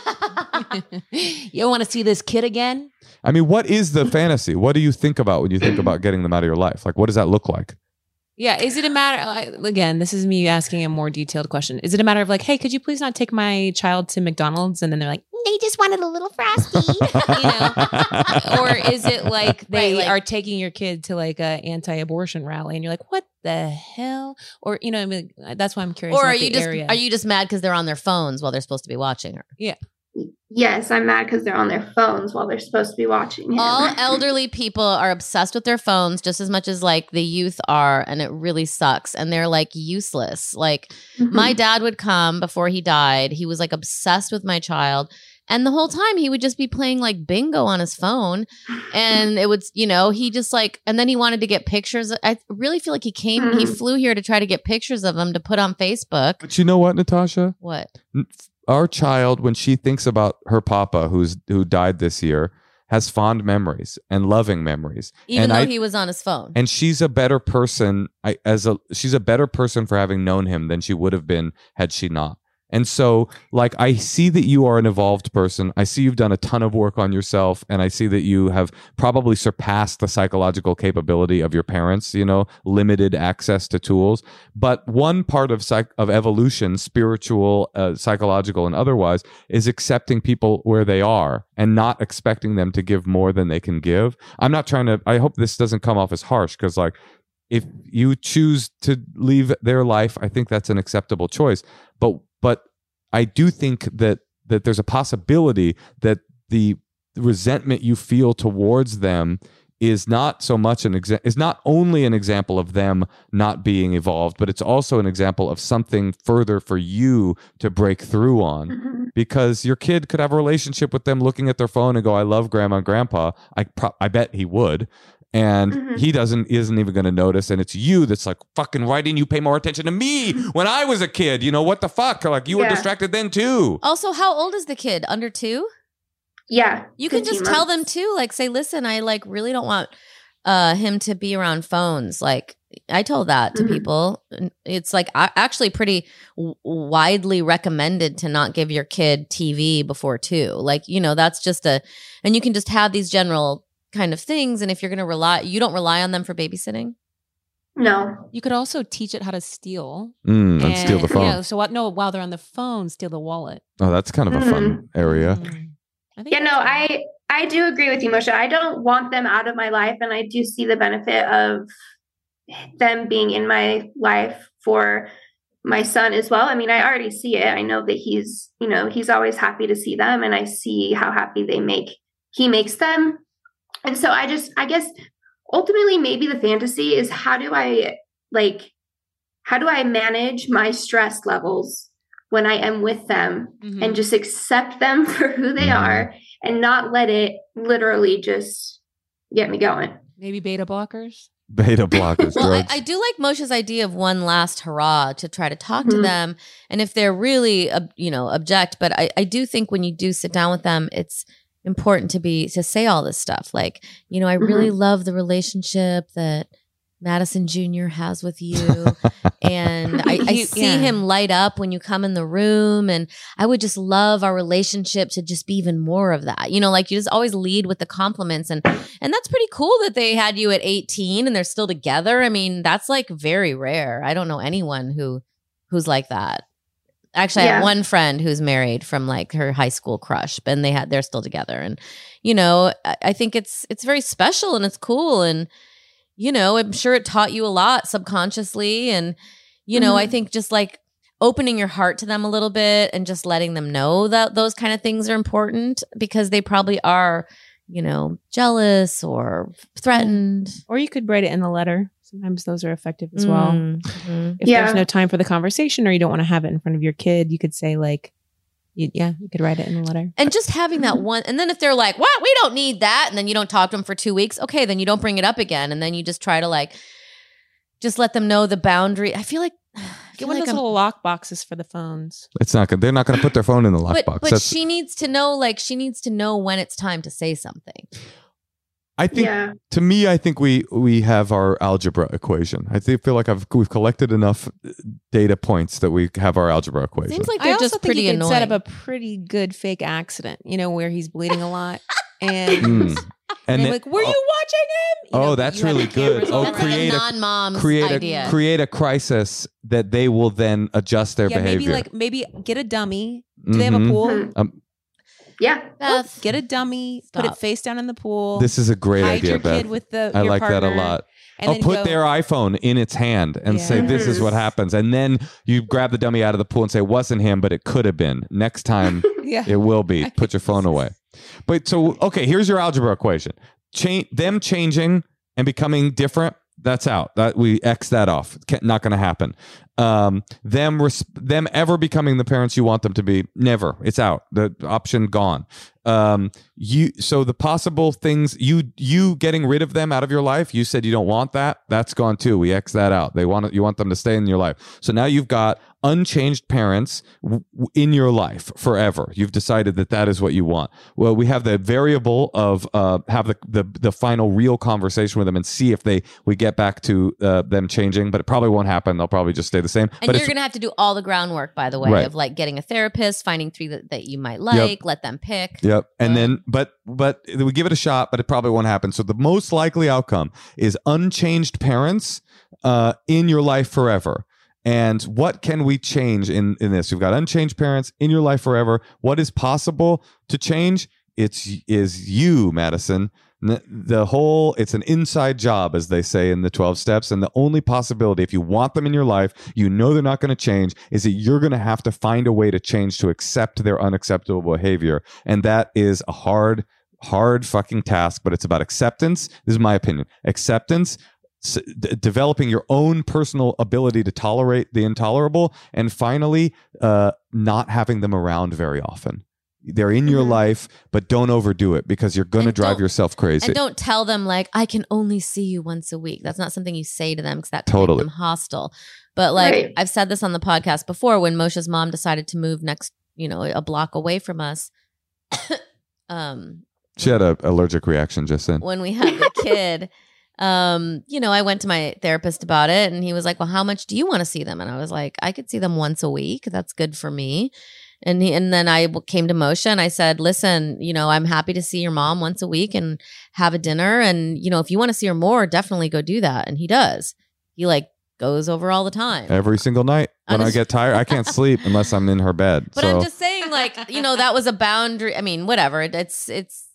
<laughs> you want to see this kid again? I mean, what is the fantasy? What do you think about when you think about getting them out of your life? Like, what does that look like? Yeah. Is it a matter, again, this is me asking a more detailed question. Is it a matter of like, hey, could you please not take my child to McDonald's? And then they're like, they just wanted a little frosty. you know? or is it like <laughs> they Right, like- are taking your kid to like a anti-abortion rally and you're like, what the hell? Or, you know, I mean, that's why I'm curious. or are you just area. are you just mad because they're on their phones while they're supposed to be watching her? Yeah. Yes i'm mad because they're on their phones while they're supposed to be watching him. All <laughs> elderly people are obsessed with their phones just as much as like the youth are, and it really sucks. And they're like useless. Like Mhm. my dad would come before he died. He was like obsessed with my child. And the whole time he would just be playing like bingo on his phone. And it would, you know, he just like, and then he wanted to get pictures. I really feel like he came, he Mhm. flew here to try to get pictures of them to put on Facebook. But you know what, Natasha? What? Our child, when she thinks about her papa, who's who died this year, has fond memories and loving memories. Even And though I- he was on his phone. and she's a better person I, as a she's a better person for having known him than she would have been had she not and so like i see that you are an evolved person. I see you've done a ton of work on yourself and i see that you have probably surpassed the psychological capability of your parents you know limited access to tools. But one part of psych of evolution spiritual uh, psychological and otherwise is accepting people where they are and not expecting them to give more than they can give. I'm not trying to i hope this doesn't come off as harsh because like if you choose to leave their life i think that's an acceptable choice. But but i do think that that there's a possibility that the resentment you feel towards them is not so much an exa- is not only an example of them not being evolved but it's also an example of something further for you to break through on. Mhm. because your kid could have a relationship with them looking at their phone and go i love grandma and grandpa. I pro- i bet he would and Mhm. he doesn't isn't even going to notice and it's you that's like fucking why didn't you pay more attention to me when i was a kid you know what the fuck like you were distracted then too Also, how old is the kid? Under two? Yeah. You can 15 just tell them too, like say, listen, I like really don't want uh him to be around phones. Like I told that to Mhm. people. It's like a- actually pretty w- widely recommended to not give your kid TV before two. Like you know, that's just a, and you can just have these general kind of things. And if you're going to rely, you don't rely on them for babysitting. No. You could also teach it how to steal. mm, and steal the phone know, so what? No, while they're on the phone, steal the wallet. oh that's kind of a fun area Mm. I think Yeah, no, I I do agree with you, Moshe. I don't want them out of my life, and I do see the benefit of them being in my life for my son as well. I mean, I already see it. I know that he's, you know, he's always happy to see them, and I see how happy they make he makes them. And so I just, I guess, ultimately, maybe the fantasy is how do I like, how do I manage my stress levels when I am with them Mhm. and just accept them <laughs> for who they Mhm. are and not let it literally just get me going. maybe beta blockers. beta <laughs> blockers Well, I, I do like Moshe's idea of one last hurrah to try to talk to Mhm. them, and if they're really, ob- you know, object. But I, I do think when you do sit down with them, it's important to be to say all this stuff. Like, you know, I really mm-hmm. love the relationship that Madison Jr. has with you, <laughs> and I, I He- see yeah. him light up when you come in the room, and I would just love our relationship to just be even more of that. You know, like you just always lead with the compliments and and that's pretty cool that they had you at 18 and they're still together. I mean, that's like very rare. I don't know anyone who who's like that. Actually, I have one friend who's married from like her high school crush, and they had they're still together. And you know, I, I think it's it's very special and it's cool. And you know, I'm sure it taught you a lot subconsciously. And you know, I Mhm. think just like opening your heart to them a little bit and just letting them know that those kind of things are important because they probably are you know, jealous or threatened. Or you could write it in the letter. Sometimes those are effective as well. Mhm. If Yeah. there's no time for the conversation or you don't want to have it in front of your kid, you could say like, you, yeah, you could write it in a letter. And just having that one, and then if they're like, "What? We don't need that," and then you don't talk to them for two weeks, okay, then you don't bring it up again, and then you just try to like, just let them know the boundary. I feel like, <sighs> I Get one like of those I'm- little lock boxes for the phones. it's not good they're not going to put their phone in the lockbox but, but That's- she needs to know, like, she needs to know when it's time to say something. I think yeah. to me, I think we we have our algebra equation. I think, feel like I've we've collected enough data points that we have our algebra equation. Seems like they're also just think pretty you could annoying. set up a pretty good fake accident, you know, where he's bleeding a lot. <laughs> And, Mm. and, and then, like, were you watching him? You Oh, know, that's really good. Oh, That's create like a- a non-mom's create idea. a create a crisis that they will then adjust their yeah, behavior. maybe like maybe get a dummy. Do they have a Mhm. pool? Mhm. Yeah. Beth, Get a dummy, put Stop. it face down in the pool. This is a great hide idea, your Beth. kid with the. I your like that a partner, lot. And I'll then put go, their iPhone in its hand and say, Yeah. "This is what happens," and then you grab the dummy out of the pool and say, "Wasn't him, but it could have been." Next time, <laughs> Yeah. it will be. Put your phone away. But so, okay, here's your algebra equation: Change them changing and becoming different. That's out. That we X that off. Can't, not going to happen. Um, them res- them ever becoming the parents you want them to be. Never. It's out. The option gone. Um, you so the possible things you you getting rid of them out of your life. You said you don't want that. That's gone too. We X that out. They want you want them to stay in your life. So now you've got unchanged parents w- in your life forever. You've decided that that is what you want. Well, we have the variable of uh, have the, the the final real conversation with them and see if they we get back to uh, them changing. But it probably won't happen. They'll probably just stay the same. and but you're going to have to do all the groundwork, by the way, Right. of like getting a therapist, finding three that, that you might like, let them pick. Yep. And Uh, then, but, but we give it a shot, but it probably won't happen. So the most likely outcome is unchanged parents uh, in your life forever. And what can we change in, in this? You've got unchanged parents in your life forever. What is possible to change? It's is you, Madison. The whole it's an inside job, as they say in the 12 steps. And the only possibility, if you want them in your life, you know they're not going to change, is that you're going to have to find a way to change to accept their unacceptable behavior. And that is a hard, hard fucking task, but it's about acceptance. This is my opinion. Acceptance, developing your own personal ability to tolerate the intolerable, and finally, uh, not having them around very often. They're in your Mm-hmm. Mhm. life, but don't overdo it because you're going to drive yourself crazy. And don't tell them like I can only see you once a week. That's not something you say to them because that Totally. make them hostile. But like Right. I've said this on the podcast before, when Moshe's mom decided to move next, you know, a block away from us, <coughs> um, she had an allergic reaction just then. when we had the <laughs> kid, um, you know, I went to my therapist about it, and he was like, "Well, how much do you want to see them?" And I was like, "I could see them once a week. That's good for me." And he, and then I came to Moshe and I said, "Listen, you know, I'm happy to see your mom once a week and have a dinner, and you know, if you want to see her more, definitely go do that." And he does. He like goes over all the time. Every single night when I get tired, I can't sleep unless I'm in her bed. <laughs> But so I'm just saying, like, you know, that was a boundary. I mean, whatever. It, it's it's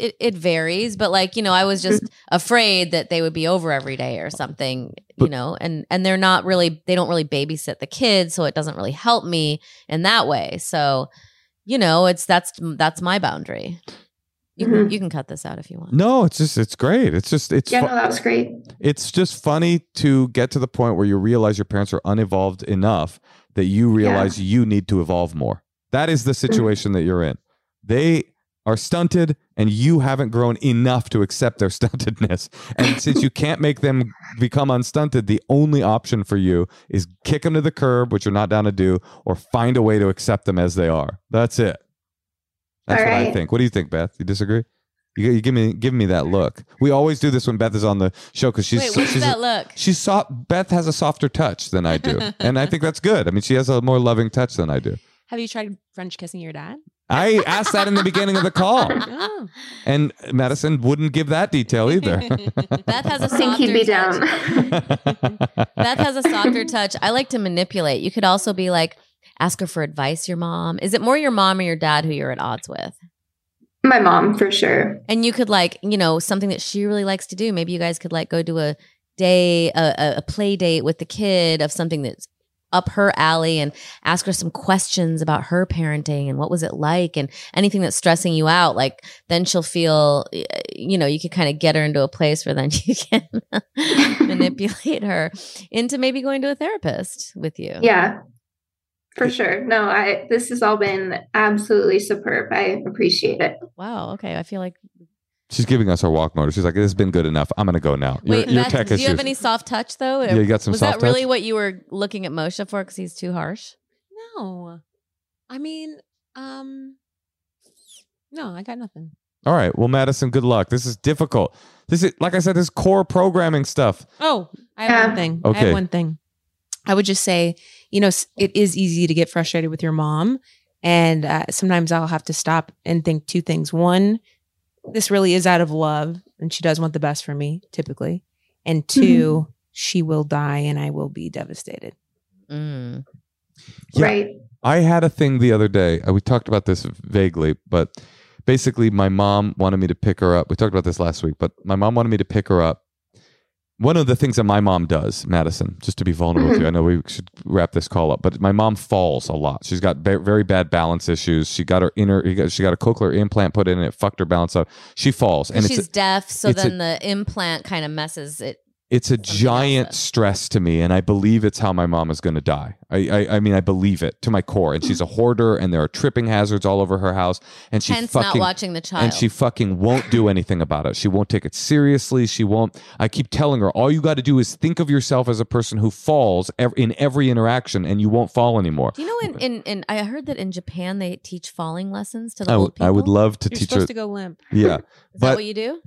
it, it it varies, but like, you know, I was just <laughs> afraid that they would be over every day or something, you know, and and they're not really they don't really babysit the kids, so it doesn't really help me in that way. So, you know, it's that's that's my boundary. You can, Mhm. you can cut this out if you want. no, it's just it's great. It's just it's Yeah, fu- no, that was great. it's just funny to get to the point where you realize your parents are unevolved enough that you realize you need to evolve more. That is the situation that you're in. They are stunted and you haven't grown enough to accept their <laughs> stuntedness. And since you can't make them become unstunted, the only option for you is kick them to the curb, which you're not down to do, or find a way to accept them as they are. That's it. That's All what I think. What do you think, Beth? You disagree? You, you give me give me that look. We always do this when Beth is on the show because she's Wait, what's she's that look? She's soft. Beth has a softer touch than I do, <laughs> and I think that's good. I mean, she has a more loving touch than I do. Have you tried French kissing your dad? I asked that in the beginning of the call, <laughs> Oh. and Madison wouldn't give that detail either. <laughs> Beth has a I think he'd be touch. <laughs> down. Beth has a softer touch. I like to manipulate. You could also be like, ask her for advice, your mom. Is it more your mom or your dad who you're at odds with? My mom, for sure. And you could like, you know, something that she really likes to do. Maybe you guys could like go to a day, a, a, a play date with the kid of something that's up her alley and ask her some questions about her parenting and what was it like and anything that's stressing you out. Like then she'll feel, uh, you know, you could kind of get her into a place where then <laughs> you can <laughs> manipulate her into maybe going to a therapist with you. Yeah, for sure. No, I this has all been absolutely superb. I appreciate it. Wow. Okay. I feel like. She's giving us her walk motor. She's like, "This has been good enough. I'm gonna go now." Your, Wait, your Beth, tech do issues. you have any soft touch though? Yeah, you got some was soft that really touch? what you were looking at Moshe for? Because he's too harsh. No. I mean, um, no, I got nothing. All right. Well, Madison, good luck. This is difficult. This is like I said, this is core programming stuff. Oh, I have Yeah. one thing. I Okay. have one thing. I would just say, you know, it is easy to get frustrated with your mom. And uh, sometimes I'll have to stop and think two things. One, this really is out of love, and she does want the best for me, typically. And 2 she will die, and I will be devastated. Mm. Yeah. Right. I had a thing the other day. uh, We talked about this vaguely, but basically, my mom wanted me to pick her up. We talked about this last week, but my mom wanted me to pick her up. One of the things that my mom does, Madison, just to be vulnerable with you, mm-hmm. I know we should wrap this call up, but my mom falls a lot. She's got ve- very bad balance issues. She got her inner, she got a cochlear implant put in, and it fucked her balance up. She falls, and she's deaf, so it's a- then the implant kind of messes it. It's a something giant else. stress to me and i believe it's how my mom is going to die I, I i mean i believe it to my core and she's a hoarder and there are tripping hazards all over her house and she Hence, not watching the child. and she fucking won't do anything about it she won't take it seriously she won't i keep telling her all you got to do is think of yourself as a person who falls ev- in every interaction and you won't fall anymore Do you know in, in in I heard that in Japan they teach falling lessons to the I old would- people. I would love to You're teach supposed her to go limp. yeah <laughs> Is but- that what you do?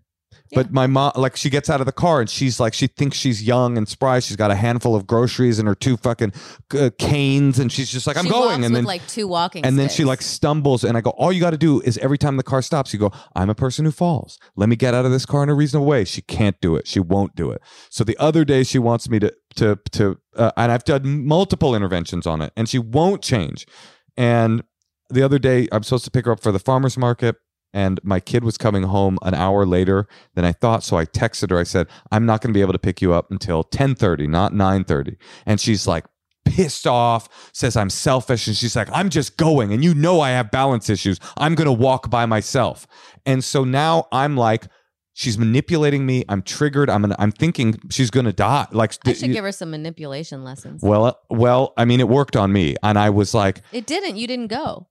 But my mom, like, she gets out of the car and she's like, she thinks she's young and spry. She's got a handful of groceries and her two fucking uh, canes, and she's just like, "I'm She going." And with then, like two walking. and then she like stumbles, and I go, "All you got to do is every time the car stops, you go, I'm a person who falls. Let me get out of this car in a reasonable way." She can't do it. She won't do it. So the other day, she wants me to to to, uh, and I've done multiple interventions on it, and she won't change. And the other day, I'm supposed to pick her up for the farmers market and my kid was coming home an hour later than I thought. So I texted her. I said, "I'm not going to be able to pick you up until 10:30, not 9:30." And she's like pissed off, says I'm selfish, and she's like, "I'm just going, and you know I have balance issues. I'm going to walk by myself." And so now I'm like. She's manipulating me. I'm triggered. I'm gonna, I'm thinking she's gonna die. Like I should give her some manipulation lessons. well, uh, well. I mean, it worked on me, and I was like, it didn't. You didn't go.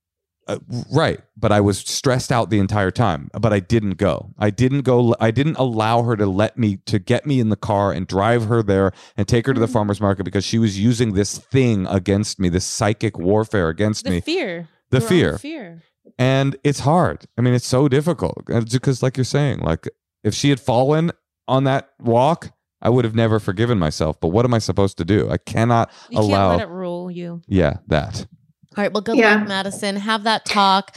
Uh, right, but I was stressed out the entire time. But I didn't go. I didn't go. I didn't allow her to let me to get me in the car and drive her there and take her to the Mm. farmers market because she was using this thing against me, this psychic warfare against me. The me, fear. the fear. Fear. and it's hard. I mean, it's so difficult because, like you're saying, like if she had fallen on that walk, I would have never forgiven myself. But what am I supposed to do? I cannot You allow. can't let it rule you. yeah, that. All right. Well, good Yeah. luck, Madison. Have that talk.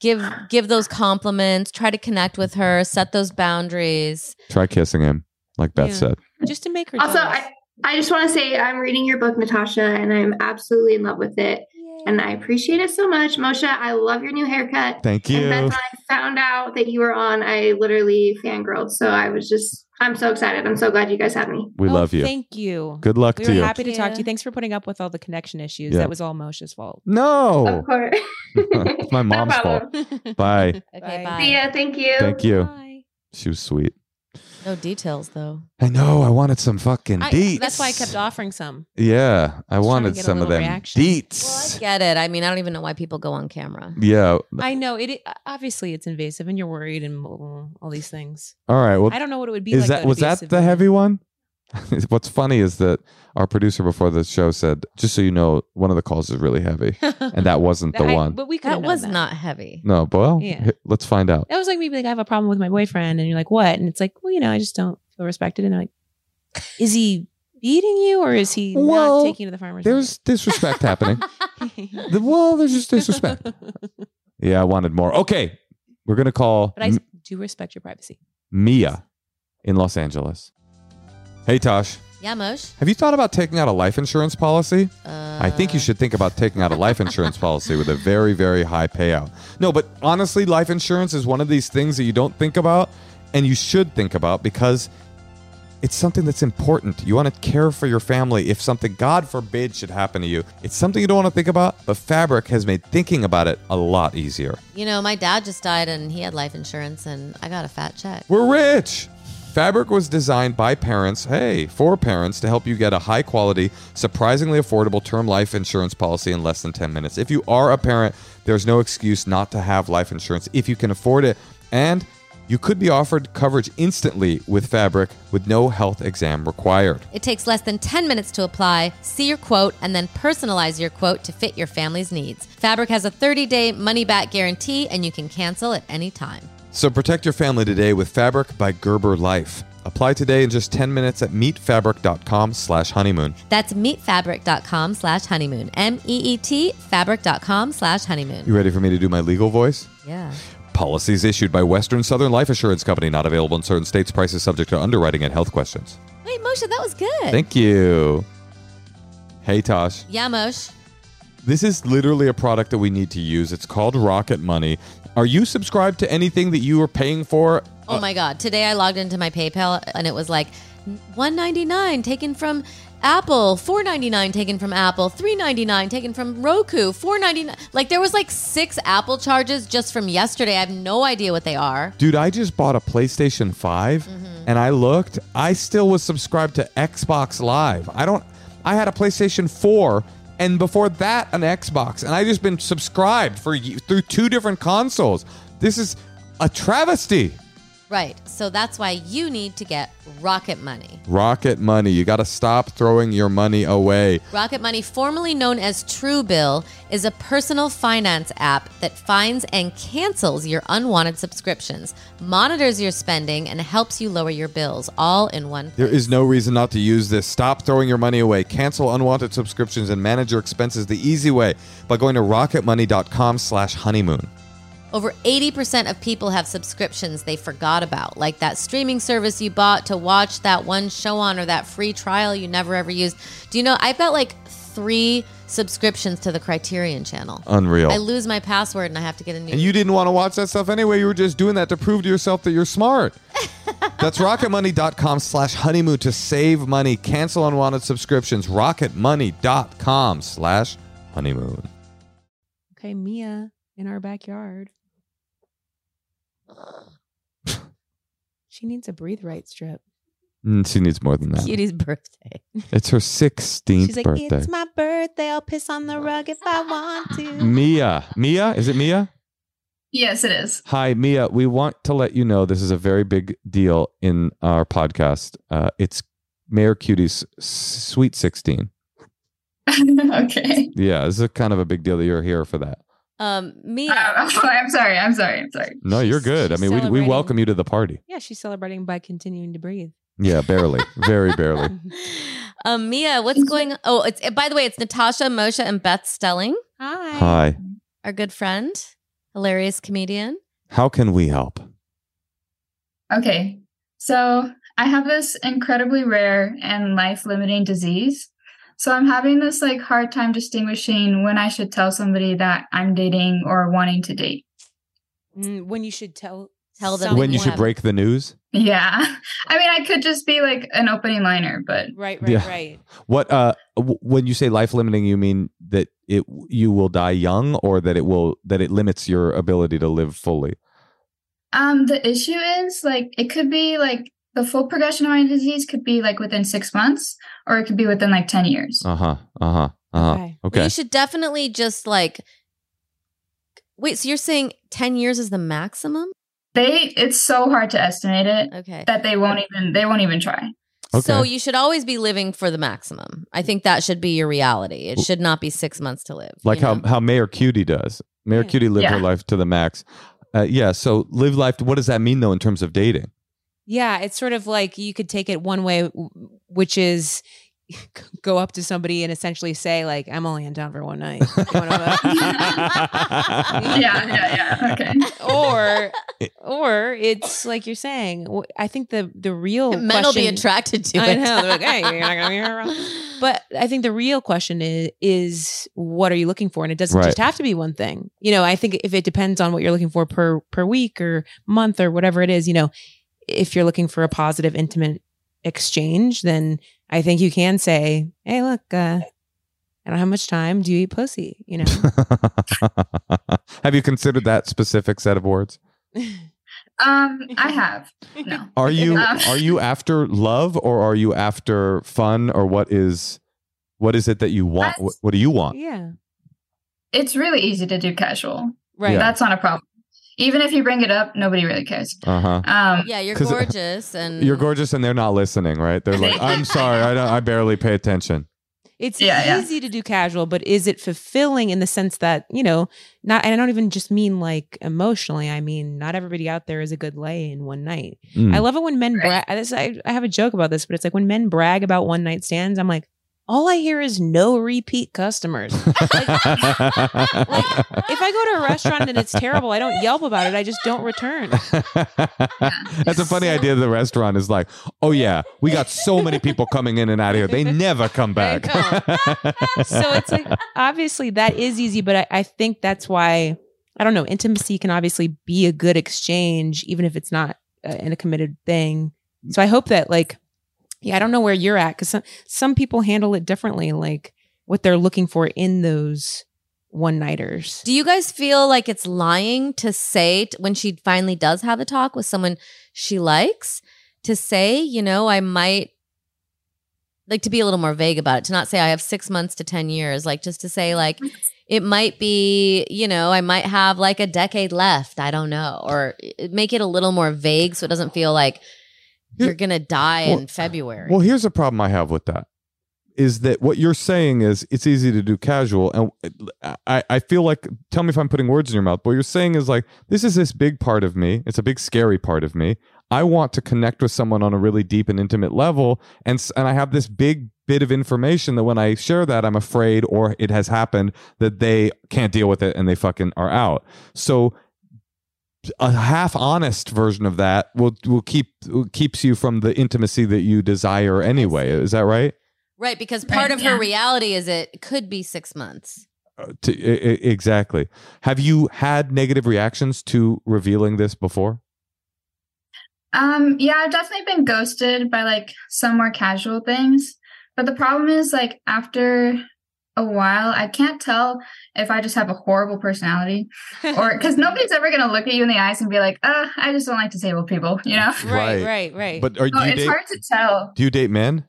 Give give those compliments. Try to connect with her. Set those boundaries. Try kissing him, like Beth Yeah. said. Just to make her Also. I, I just want to say I'm reading your book, Natasha, and I'm absolutely in love with it. And I appreciate it so much. Moshe, I love your new haircut. Thank you. And you. then when I found out that you were on, I literally fangirled. So I was just, I'm so excited. I'm so glad you guys had me. We Oh, love you. Thank you. Good luck We to were you. happy to talk to you. Thanks for putting up with all the connection issues. Yeah. That was all Moshe's fault. No, Of course. <laughs> it's my <laughs> mom's fault. Bye. <laughs> Okay. Bye. Bye. See ya. Thank you. Thank you. Bye. She was sweet. No details though. I know. I wanted some fucking I- deets. that's why I kept offering some. Yeah, I trying to wanted get a some of little them reaction. Well, I deets. get it. I mean, I don't even know why people go on camera. yeah. I know it. it- Obviously, it's invasive, and you're worried, and all all these things. All right. Well, I don't know what it would be is like. that though, to was be a that the civilian. heavy one? <laughs> What's funny is that our producer before the show said, "Just so you know, one of the calls is really heavy," <laughs> and that wasn't the I- one. But we could. That was not heavy. No, but well, Yeah. let's find out. That was like maybe like I have a problem with my boyfriend, and you're like, what? And it's like, well, you know, I just don't feel respected. And they're like, is he beating you, or is he Well, not taking you to the farmer's? There's disrespect happening. <laughs> The- well, there's just disrespect. Yeah, I wanted more. Okay, we're gonna call but I M- do respect your privacy. Mia in Los Angeles. Hey, Tosh, Yeah, Mosh. have you thought about taking out a life insurance policy? Uh, I think you should think about taking out a life insurance policy with a very, very high payout. No, but honestly, life insurance is one of these things that you don't think about and you should think about because it's something that's important. You want to care for your family if something, God forbid, should happen to you. It's something you don't want to think about, but Fabric has made thinking about it a lot easier. You know, my dad just died and he had life insurance, and I got a fat check. We're rich. Fabric was designed by parents, hey, for parents, to help you get a high quality, surprisingly affordable term life insurance policy in less than 10 minutes. If you are a parent, there's no excuse not to have life insurance if you can afford it. And you could be offered coverage instantly with Fabric with no health exam required. It takes less than 10 minutes to apply, see your quote, and then personalize your quote to fit your family's needs. Fabric has a 30 day money back guarantee, and you can cancel at any time. So protect your family today with Fabric by Gerber Life. Apply today in just 10 minutes at meetfabric.com slash honeymoon. That's meetfabric.com slash honeymoon. M E E T fabric.com slash honeymoon. You ready for me to do my legal voice? Yeah. Policies issued by Western Southern Life Assurance Company, not available in certain states. Prices subject to underwriting and health questions. Wait, Moshe, that was good. Thank you. Hey, Tosh. yeah, Moshe. This is literally a product that we need to use. It's called Rocket Money. Are you subscribed to anything that you are paying for? Oh my God. Today I logged into my PayPal and it was like 199 taken from Apple, 499 taken from Apple, 399 taken from Roku, 499. Like there was like six Apple charges just from yesterday. I have no idea what they are. Dude, I just bought a PlayStation 5 mm-hmm. and I looked. I still was subscribed to Xbox Live. I don't I had a PlayStation 4 and before that an Xbox and I just been subscribed for through two different consoles. This is a travesty. Right. So that's why you need to get Rocket Money. Rocket Money. You got to stop throwing your money away. Rocket Money, formerly known as Truebill, is a personal finance app that finds and cancels your unwanted subscriptions, monitors your spending, and helps you lower your bills all in one There place. is no reason not to use this. Stop throwing your money away. Cancel unwanted subscriptions and manage your expenses the easy way by going to rocketmoney.com slash honeymoon. Over 80% of people have subscriptions they forgot about, like that streaming service you bought to watch that one show on or that free trial you never ever used. Do you know, I've got like three subscriptions to the Criterion channel. Unreal. I lose my password and I have to get a new and you didn't want to watch that stuff anyway. You were just doing that to prove to yourself that you're smart. <laughs> That's rocketmoney.com slash honeymoon to save money. Cancel unwanted subscriptions. Rocketmoney.com slash honeymoon. Okay, Mia in our backyard. <sighs> she needs a breathe right strip. Mm, she needs more than that. Cutie's birthday. It's her 16th She's like, birthday. it's my birthday. I'll piss on the rug if I want to. Mia. Mia? Is it Mia? Yes, it is. Hi, Mia. We want to let you know this is a very big deal in our podcast. Uh, it's Mayor Cutie's Sweet 16. <laughs> okay. Yeah, this is kind of a big deal that you're here for that. Um, Mia. Uh, I'm sorry. I'm sorry. I'm sorry. No, you're She's- good. I mean, we, we welcome you to the party. Yeah, she's celebrating by continuing to breathe. Yeah, barely. Very barely. <laughs> um, Mia, what's going on? Oh, it's by the way, it's Natasha, Moshe, and Beth Stelling, Hi. Hi. our good friend, hilarious comedian. How can we help? Okay. So I have this incredibly rare and life limiting disease. So I'm having this like hard time distinguishing when I should tell somebody that I'm dating or wanting to date. Mm, when you should tell Tell them When you should break the news? Yeah. <laughs> I mean, I could just be like an opening liner, but Right, right, Yeah. right. What uh w- when you say life limiting you mean that it you will die young or that it will that it limits your ability to live fully? um the issue is like it could be like the full progression of my disease could be like within 6 months or it could be within like 10 years. Uh-huh. Uh-huh. Uh-huh. Okay. Okay. You should definitely just like. Wait, so you're saying 10 years is the maximum? They it's so hard to estimate it Okay. that they won't even they won't even try. Okay. So you should always be living for the maximum. I think that should be your reality. It should not be six months to live. like you how know? how Mayor Cutie does. Mayor Yeah. Cutie lived her life to the max. Uh, yeah, so live life. What does that mean though in terms of dating? Yeah, it's sort of like you could take it one way, which is <laughs> go up to somebody and essentially say, like, I'm only in town for one night. You wanna go? yeah, yeah, yeah. Okay. or <laughs> or it's like you're saying I think the the real men will be attracted to I it. know, they're like, hey, you're not gonna be around. <laughs> but i think the real question is is what are you looking for and it doesn't Right. just have to be one thing you know i think if it depends on what you're looking for per per week or month or whatever it is you know if you're looking for a positive intimate exchange then i think you can say hey look uh I don't have much time. Do you eat pussy? You know, <laughs> have you considered that specific set of words? <laughs> Um, I have. No. <laughs> Are you Uh, are you after love or are you after fun or what is what is it that you want? What, what do you want? yeah, It's really easy to do casual. right. Yeah. That's not a problem. Even if you bring it up, nobody really cares. Uh-huh. Um, yeah, you're 'Cause, gorgeous and <laughs> You're gorgeous and they're not listening, right? They're like, "I'm <laughs> sorry, I don't, I barely pay attention." It's Yeah, yeah. easy to do casual, but is it fulfilling in the sense that, you know, not, and I don't even just mean like emotionally. I mean, not everybody out there is a good lay in one night. Mm. I love it when men Right. brag. I, I have a joke about this, but it's like when men brag about one night stands, I'm like, all I hear is no repeat customers. <laughs> if I go to a restaurant and it's terrible, I don't yelp about it. I just don't return. That's a funny idea. The restaurant is like, oh yeah, we got so many people coming in and out of here. They <laughs> never come back. <laughs> so it's like obviously that is easy, but I, I think that's why I don't know. Intimacy can obviously be a good exchange, even if it's not uh, in a committed thing. So I hope that like, yeah, I don't know where you're at because some some people handle it differently, like what they're looking for in those one nighters. Do you guys feel like it's lying to say t- when she finally does have a talk with someone she likes to say, you know, I might like to be a little more vague about it, to not say I have six months to 10 years, like just to say, like, it might be, you know, I might have like a decade left. I don't know. Or make it a little more vague so it doesn't feel like Here- you're going to die Well- in February. Well, here's a problem I have with that. Is that what you're saying is it's easy to do casual. And uh, I, I feel like, tell me if I'm putting words in your mouth, but what you're saying is like, this is this big part of me. It's a big, scary part of me. I want to connect with someone on a really deep and intimate level. And, and I have this big bit of information that when I share that, I'm afraid or it has happened that they can't deal with it and they fucking are out. So a half honest version of that will will keep keeps you from the intimacy that you desire anyway. Is that right? right. Because part Right, of her reality is it could be six months. Uh, to, I- I- exactly. Have you had negative reactions to revealing this before? Um, yeah, I've definitely been ghosted by like some more casual things. But the problem is like after a while. I can't tell if I just have a horrible personality <laughs> or because nobody's ever going to look at you in the eyes and be like, uh, I just don't like disabled people, you know? <laughs> right, Right. right, right. But are, So you it's date? hard to tell, Do you date men?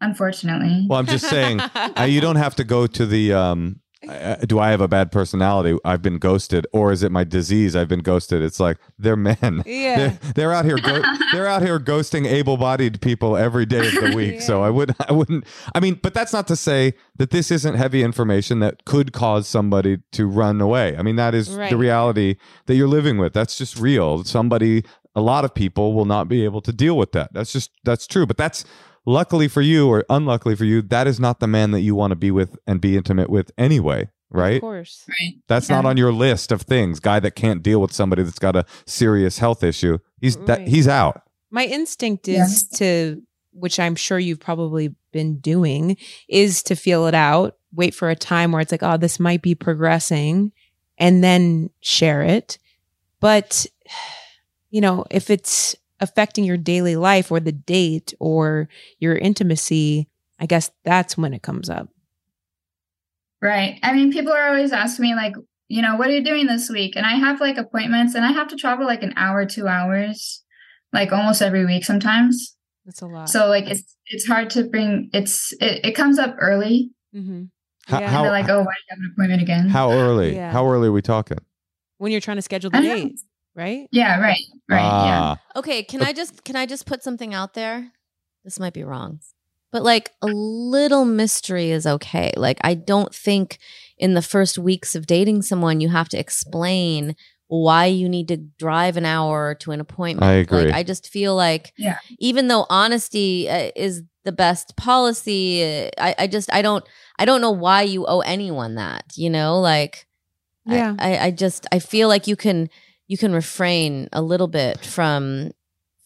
unfortunately. Well, I'm just saying. <laughs> uh, you don't have to go to the. Um, uh, do I have a bad personality? I've been ghosted, or is it my disease? I've been ghosted. It's like they're men. <laughs> yeah. They're, they're out here. Go- they're out here ghosting able-bodied people every day of the <laughs> week. So I would. I wouldn't. I mean, but that's not to say that this isn't heavy information that could cause somebody to run away. I mean, that is Right. the reality that you're living with. That's just real. Somebody. A lot of people will not be able to deal with that. That's just that's true. But that's luckily for you or unluckily for you, that is not the man that you want to be with and be intimate with anyway, right? Of course. Right. That's Yeah. not on your list of things. Guy that can't deal with somebody that's got a serious health issue. He's that he's out. My instinct is Yes. to, which I'm sure you've probably been doing, is to feel it out, wait for a time where it's like, oh, this might be progressing, and then share it. But, <sighs> you know, if it's affecting your daily life or the date or your intimacy, I guess that's when it comes up. Right. I mean, people are always asking me, like, you know, what are you doing this week? And I have like appointments and I have to travel like an hour, two hours, like almost every week sometimes. That's a lot. So like it's it's hard to bring it's it, it comes up early. Mm-hmm. How- yeah. how- And they're like, oh, why do you have an appointment again? How early? Yeah. How early are we talking? when you're trying to schedule the I know. Date, right? Yeah, right. Right. yeah. Ah, Okay, can I just can I just put something out there? This might be wrong. But like a little mystery is okay. Like I don't think in the first weeks of dating someone you have to explain why you need to drive an hour to an appointment. I agree. Like I just feel like Yeah. even though honesty uh, is the best policy, uh, I I just I don't I don't know why you owe anyone that, you know? Like I- Yeah. I, I just I feel like you can you can refrain a little bit from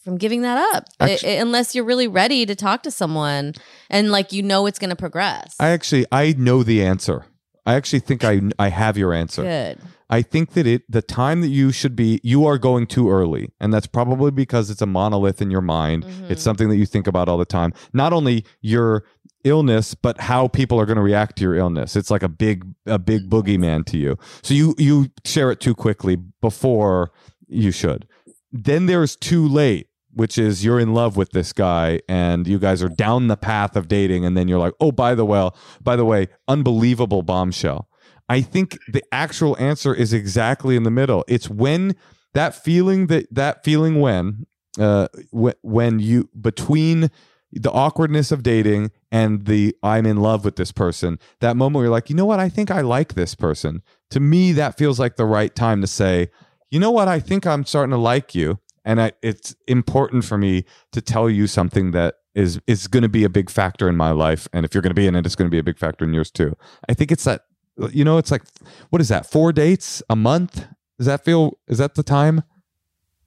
from giving that up I- Actu- I- unless you're really ready to talk to someone and like you know it's going to progress. I actually I know the answer. I actually think I I have your answer. Good. I think that it the time that you should be you are going too early and that's probably because it's a monolith in your mind. Mhm. It's something that you think about all the time. Not only your illness but how people are going to react to your illness. It's like a big a big boogeyman to you. So you you share it too quickly before you should. Then there's too late which is you're in love with this guy and you guys are down the path of dating and then you're like, "Oh, by the way, by the way, unbelievable bombshell." I think the actual answer is exactly in the middle. It's when that feeling that that feeling when uh wh- when you between the awkwardness of dating and the I'm in love with this person, that moment where you're like, you know what, I think I like this person. To me, that feels like the right time to say, you know what, I think I'm starting to like you, and I, it's important for me to tell you something that is is going to be a big factor in my life, and if you're going to be in it, it's going to be a big factor in yours too. I think it's that, you know, it's like, what is that? Four dates a month? Does that feel? Is that the time?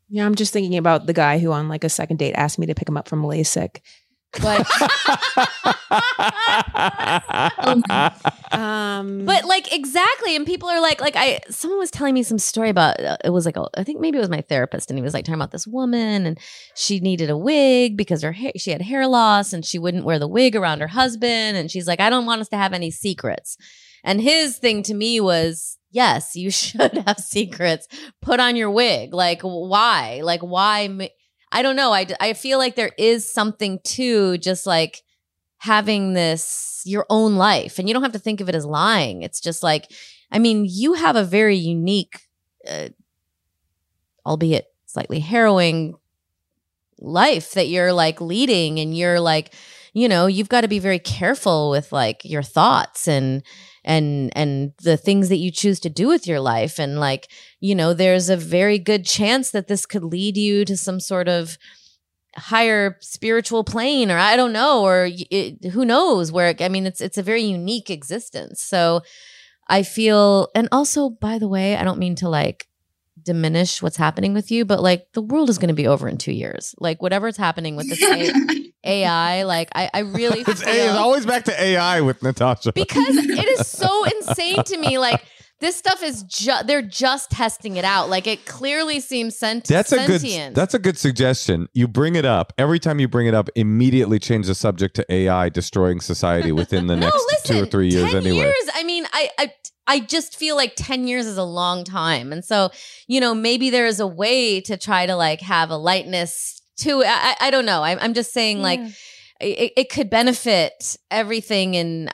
Yeah, I'm just thinking about the guy who on like a second date asked me to pick him up from LASIK. But <laughs> um But like exactly, and people are like, like I, someone was telling me some story about uh, it was like a, I think maybe it was my therapist, and he was like talking about this woman, and she needed a wig because her hair, she had hair loss, and she wouldn't wear the wig around her husband, and she's like, I don't want us to have any secrets, and his thing to me was, yes, you <laughs> should have secrets. Put on your wig, like why, like why? I don't know. I I feel like there is something to just like having this your own life and you don't have to think of it as lying it's just like i mean you have a very unique uh, albeit slightly harrowing life that you're like leading and you're like you know you've got to be very careful with like your thoughts and and and the things that you choose to do with your life. And like you know there's a very good chance that this could lead you to some sort of higher spiritual plane or i don't know or it, who knows where it, i mean it's it's a very unique existence. So i feel and also by the way i don't mean to like diminish what's happening with you but like the world is going to be over in 2 years. Like whatever's happening with this <laughs> A- ai like i i really it's, feel it's always back to AI with Natasha. because <laughs> it is so insane to me like this stuff is just they're just testing it out. Like it clearly seems sent- That's a good. That's a good suggestion. You bring it up every time you bring it up. Immediately change the subject to AI destroying society within the <laughs> no, next listen, two or three years. 10 Anyway, years. I mean, I, I I just feel like 10 years is a long time. And so, you know, maybe there is a way to try to like have a lightness to. I, I don't know. I'm, I'm just saying like it, it could benefit everything. And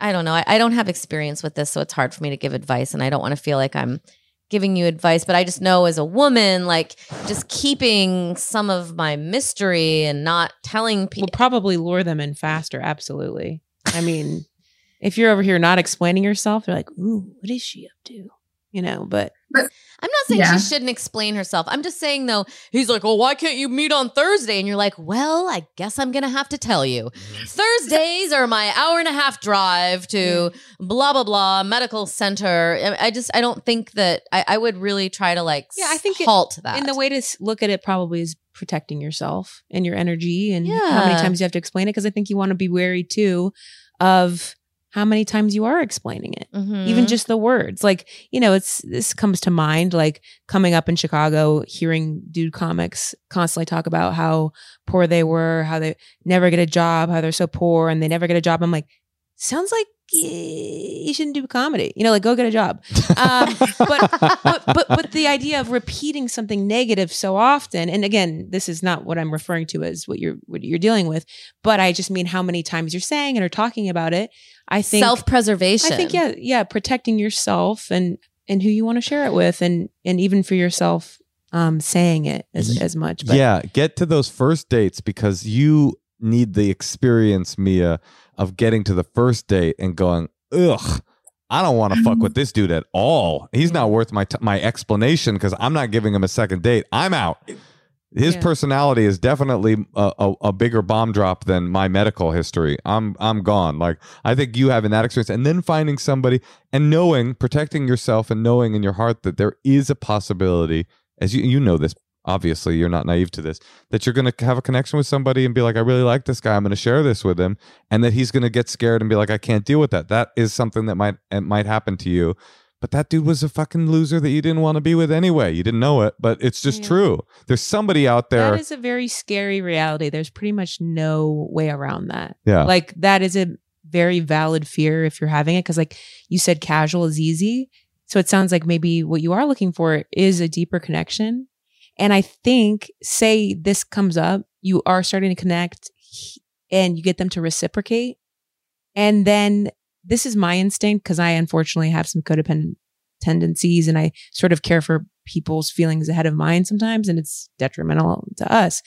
I don't know. I, I don't have experience with this. So it's hard for me to give advice. And I don't want to feel like I'm giving you advice, but I just know as a woman, like just keeping some of my mystery and not telling will people. probably lure them in faster. Absolutely. I mean, if you're over here not explaining yourself, they're like, "Ooh, what is she up to?" You know. But I'm not saying Yeah. she shouldn't explain herself. I'm just saying though, he's like, "Oh, why can't you meet on Thursday?" And you're like, "Well, I guess I'm gonna have to tell you. Mm-hmm. Thursdays are my hour and a half drive to blah blah blah medical center." I I just I don't think that I, I would really try to like Yeah, I think it- halt that. and the way to look at it probably is protecting yourself and your energy and how many times you have to explain it. Because I think you want to be wary too of how many times you are explaining it. Mhm. even just the words like you know it's this comes to mind like coming up in chicago hearing dude comics constantly talk about how poor they were how they never get a job how they're so poor and they never get a job i'm like sounds like you shouldn't do comedy you know like go get a job um, but, but but but the idea of repeating something negative so often and again this is not what i'm referring to as what you're what you're dealing with but i just mean how many times you're saying it or talking about it i think self preservation. I think yeah, yeah, protecting yourself and and who you want to share it with, and and even for yourself, um, saying it as as much. But yeah, get to those first dates because you need the experience, Mia, of getting to the first date and going, ugh. I don't want to fuck with this dude at all. He's not worth my t- my explanation because I'm not giving him a second date. I'm out. His Yeah. personality is definitely a, a, a bigger bomb drop than my medical history. I'm I'm gone. Like I think you having that experience and then finding somebody and knowing, protecting yourself and knowing in your heart that there is a possibility, as you you know this. Obviously, you're not naive to this. That you're going to have a connection with somebody and be like, I really like this guy. I'm going to share this with him, and that he's going to get scared and be like, I can't deal with that. That is something that might might happen to you. But that dude was a fucking loser that you didn't want to be with anyway. You didn't know it, but it's just Yeah. true. There's somebody out there. that is a very scary reality. There's pretty much no way around that. yeah. Like that is a very valid fear if you're having it, because like you said, casual is easy. So it sounds like maybe what you are looking for is a deeper connection. And I think, say this comes up, you are starting to connect and you get them to reciprocate. And then this is my instinct because I unfortunately have some codependent tendencies and I sort of care for people's feelings ahead of mine sometimes, and it's detrimental to us.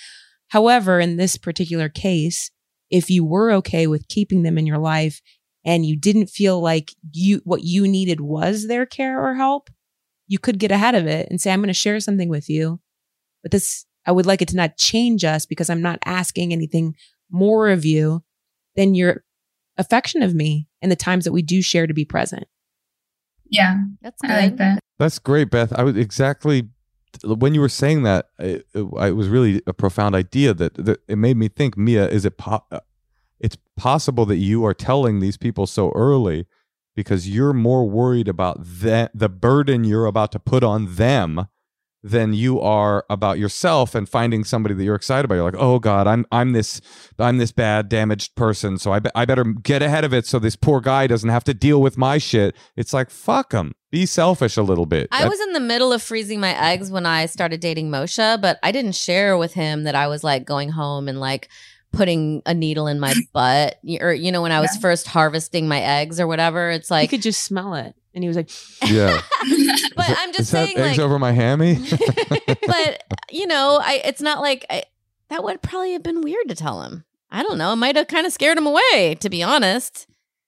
However, in this particular case, if you were okay with keeping them in your life and you didn't feel like you what you needed was their care or help, you could get ahead of it and say, I'm going to share something with you. But this, I would like it to not change us because I'm not asking anything more of you than your affection of me and the times that we do share to be present. Yeah, That's good. I like that. That's great, Beth. I was exactly when you were saying that. It, it, it was really a profound idea that, that it made me think. Mia, is it? Po- uh, it's possible that you are telling these people so early because you're more worried about that the burden you're about to put on them than you are about yourself and finding somebody that you're excited about. You're like, oh God, I'm I'm this I'm this bad damaged person, so I be- I better get ahead of it so this poor guy doesn't have to deal with my shit. It's like fuck him. Be selfish a little bit. I That- was in the middle of freezing my eggs when I started dating Moshe, but I didn't share with him that I was like going home and like putting a needle in my <laughs> butt or you know when I was Yeah. first harvesting my eggs or whatever. It's I like could just smell it. And he was like, yeah. <laughs> but that- I'm is just that saying eggs like over my hammy. <laughs> but you know, I it's not like I, that would probably have been weird to tell him. I don't know. It might have kind of scared him away, to be honest.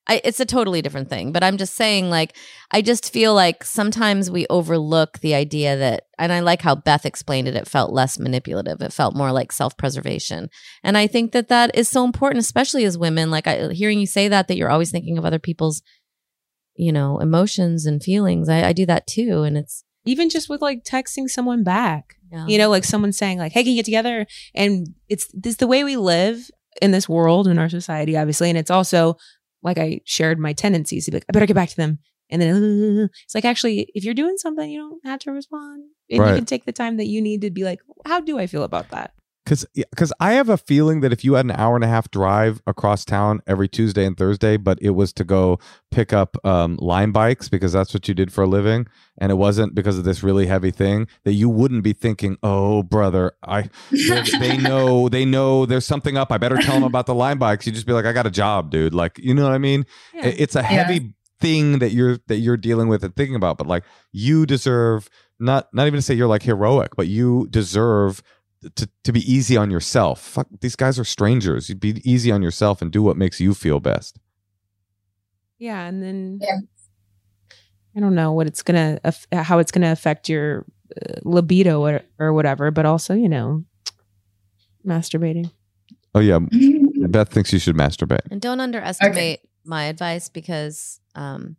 I, it's a totally different thing, but I'm just saying, like, I just feel like sometimes we overlook the idea that, and I like how Beth explained it. It felt less manipulative. It felt more like self preservation, and I think that that is so important, especially as women. Like, I, hearing you say that, that you're always thinking of other people's, you know, emotions and feelings. I, I do that too, and it's even just with like texting someone back. yeah. you know like someone saying like hey can you get together and it's this the way we live in this world in our society obviously and it's also like i shared my tendencies to be like i better get back to them And then it's like actually, if you're doing something, you don't have to respond, and Right. you can take the time that you need to be like, how do I feel about that? Because because I have a feeling that if you had an hour and a half drive across town every Tuesday and Thursday, but it was to go pick up um, Lime bikes because that's what you did for a living, and it wasn't because of this really heavy thing, that you wouldn't be thinking, "Oh, brother, I they, they <laughs> know they know there's something up. I better tell them about the Lime bikes." You just be like, "I got a job, dude." Like, you know what I mean? Yeah. It's a heavy thing that you're that you're dealing with and thinking about, but like you deserve not not even to say you're like heroic, but you deserve to, to be easy on yourself. Fuck, these guys are strangers. You'd be easy on yourself and do what makes you feel best. Yeah, and then Yeah. I don't know what it's gonna how it's gonna affect your uh, libido or, or whatever, but also you know, masturbating. Oh yeah, <laughs> Beth thinks you should masturbate. And don't underestimate my advice because um,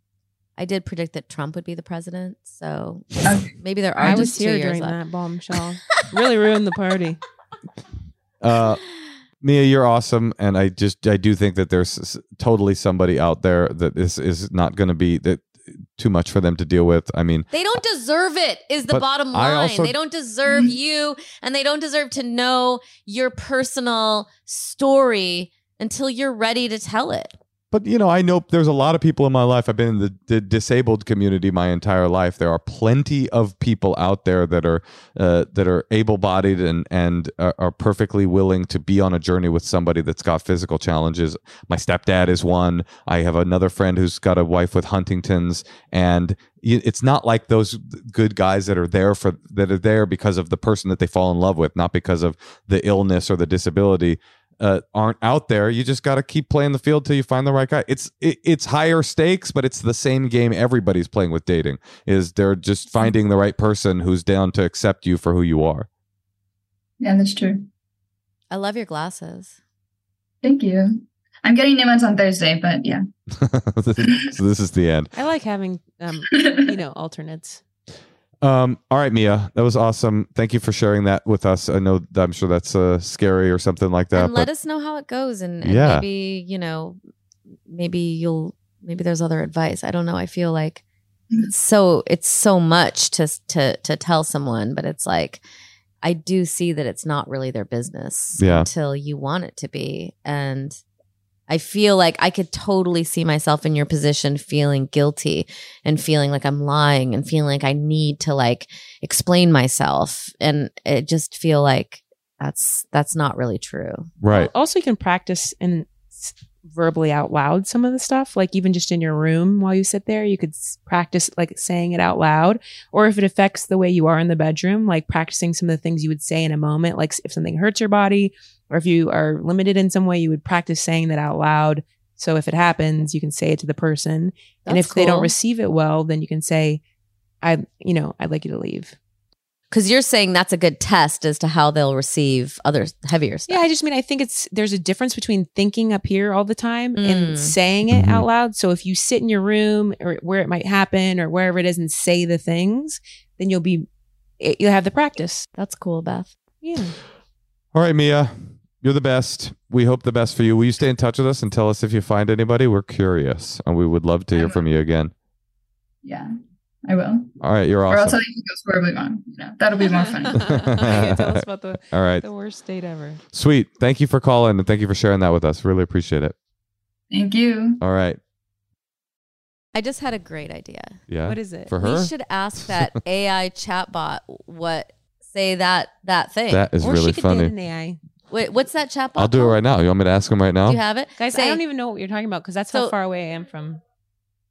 I did predict that Trump would be the president. So Okay. maybe there are I just was two here years during left. that bombshell. <laughs> really ruined the party. Uh, Mia, you're awesome, and I just I do think that there's totally somebody out there that this is not going to be that too much for them to deal with. I mean, They don't deserve it, is the bottom line. also- they don't deserve you, and they don't deserve to know your personal story until you're ready to tell it. But you know, I know there's a lot of people in my life. I've been in the, the disabled community my entire life. There are plenty of people out there that are uh, that are able-bodied and and are, are perfectly willing to be on a journey with somebody that's got physical challenges. My stepdad is one. I have another friend who's got a wife with Huntington's, and it's not like those good guys that are there for that are there because of the person that they fall in love with, not because of the illness or the disability uh, aren't out there. You just got to keep playing the field till you find the right guy. It's it, it's higher stakes, but it's the same game everybody's playing with dating. Is they're just finding the right person who's down to accept you for who you are. Yeah, that's true. I love your glasses. Thank you. I'm getting new ones on Thursday, but yeah. <laughs> so this is the end. I like having um, <laughs> you know, alternates. Um, all right, Mia, that was awesome. Thank you for sharing that with us. I know I'm sure that's uh, scary or something like that. and let us know how it goes, and, and Yeah. maybe you know, maybe you'll maybe there's other advice. I don't know. I feel like it's so it's so much to to to tell someone, but it's like I do see that it's not really their business Yeah. until you want it to be, and I feel like I could totally see myself in your position feeling guilty and feeling like I'm lying and feeling like I need to like explain myself and it just feel like that's that's not really true. right, Also, you can practice and verbally out loud some of the stuff, like even just in your room while you sit there, you could practice like saying it out loud. Or if it affects the way you are in the bedroom, like practicing some of the things you would say in a moment, like if something hurts your body or if you are limited in some way, you would practice saying that out loud. So if it happens, you can say it to the person. That's and That's if they don't receive it well, then you can say, I, you know, I'd like you to leave. Because you're saying that's a good test as to how they'll receive other heavier stuff. Yeah, I just mean I think it's there's a difference between thinking up here all the time Mm. and saying it Mhm. out loud. So if you sit in your room or where it might happen or wherever it is and say the things, then you'll be you'll have the practice. That's cool, Beth. Yeah. all right, Mia, you're the best. We hope the best for you. Will you stay in touch with us and tell us if you find anybody? We're curious, and we would love to hear from you again. Yeah, I will. All right, you're awesome. Or I'll tell you if it goes horribly wrong. You know, that'll be more fun. <laughs> Tell us about the <laughs> All right, the worst date ever. sweet. Thank you for calling and thank you for sharing that with us. Really appreciate it. Thank you. All right, I just had a great idea. yeah. What is it? for her? We should ask <laughs> that AI chatbot what say that that thing. That is or really she could funny. date an AI. Wait, what's that chatbot? I'll do it right now. You want me to ask him right now? Do you have it, Guys, Say, I don't even know what you're talking about because that's So- how far away I am from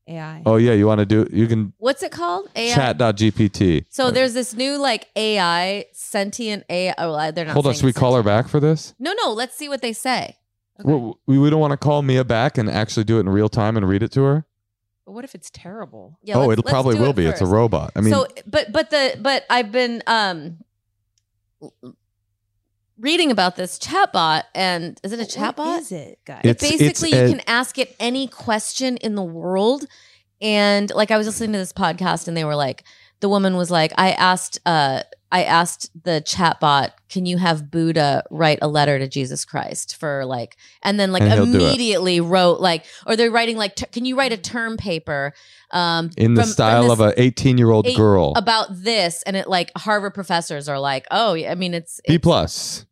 AI. Oh yeah, you want to do? You can What's it called? AI. ChatGPT. So there's this new like AI sentient AI. Oh, they're not. Hold on, should we call her back for this? No, no. Let's see what they say. Okay. We, we don't want to call Mia back and actually do it in real time and read it to her. But what if it's terrible? Yeah, oh, it probably will it be. It's a robot. I mean, so but but the but I've been um reading about this chatbot and is it a chatbot? What is it, guys? It's- Basically, a- you can ask it any question in the world. And like I was listening to this podcast and they were like, the woman was like, I asked, uh, I asked the chatbot, can you have Buddha write a letter to Jesus Christ for like, and then like And he'll do it. immediately wrote like, or they're writing like, t- can you write a term paper, um, In the from- from style this- of a 18 year old girl. about this, and it like Harvard professors are like, oh, yeah, I mean, it's, B it's-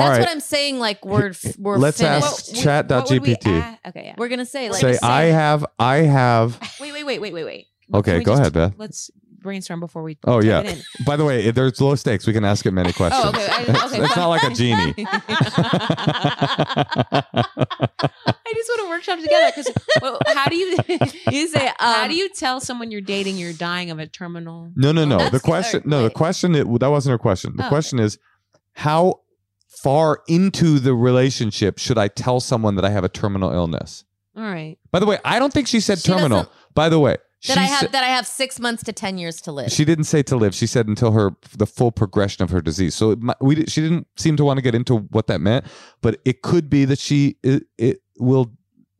plus. That's All right. what I'm saying. Like we're we're Let's finished. ask Chat what would we GPT. add- Okay, yeah. We're gonna say like Say say- I have I have <laughs> Wait, wait, wait, wait, wait, wait. Okay, Can we go just- ahead, Beth. Let's brainstorm before we. Oh type yeah. it in. <laughs> By the way, if there's low stakes. We can ask it many questions. Oh, okay. I, It's- okay. <laughs> it's not like a genie. I just want to workshop together because well, how do you you say um, how do you tell someone you're dating you're dying of a terminal? No, no, no. That's the good. question, no, the Wait. question, it, that wasn't her question. The Oh, question is, how far into the relationship should I tell someone that I have a terminal illness? All right. By the way, I don't think she said She terminal. By the way, she that I have said- that I have six months to ten years to live. she didn't say to live. She said until her the full progression of her disease. So it, we she didn't seem to want to get into what that meant, but it could be that she it, it will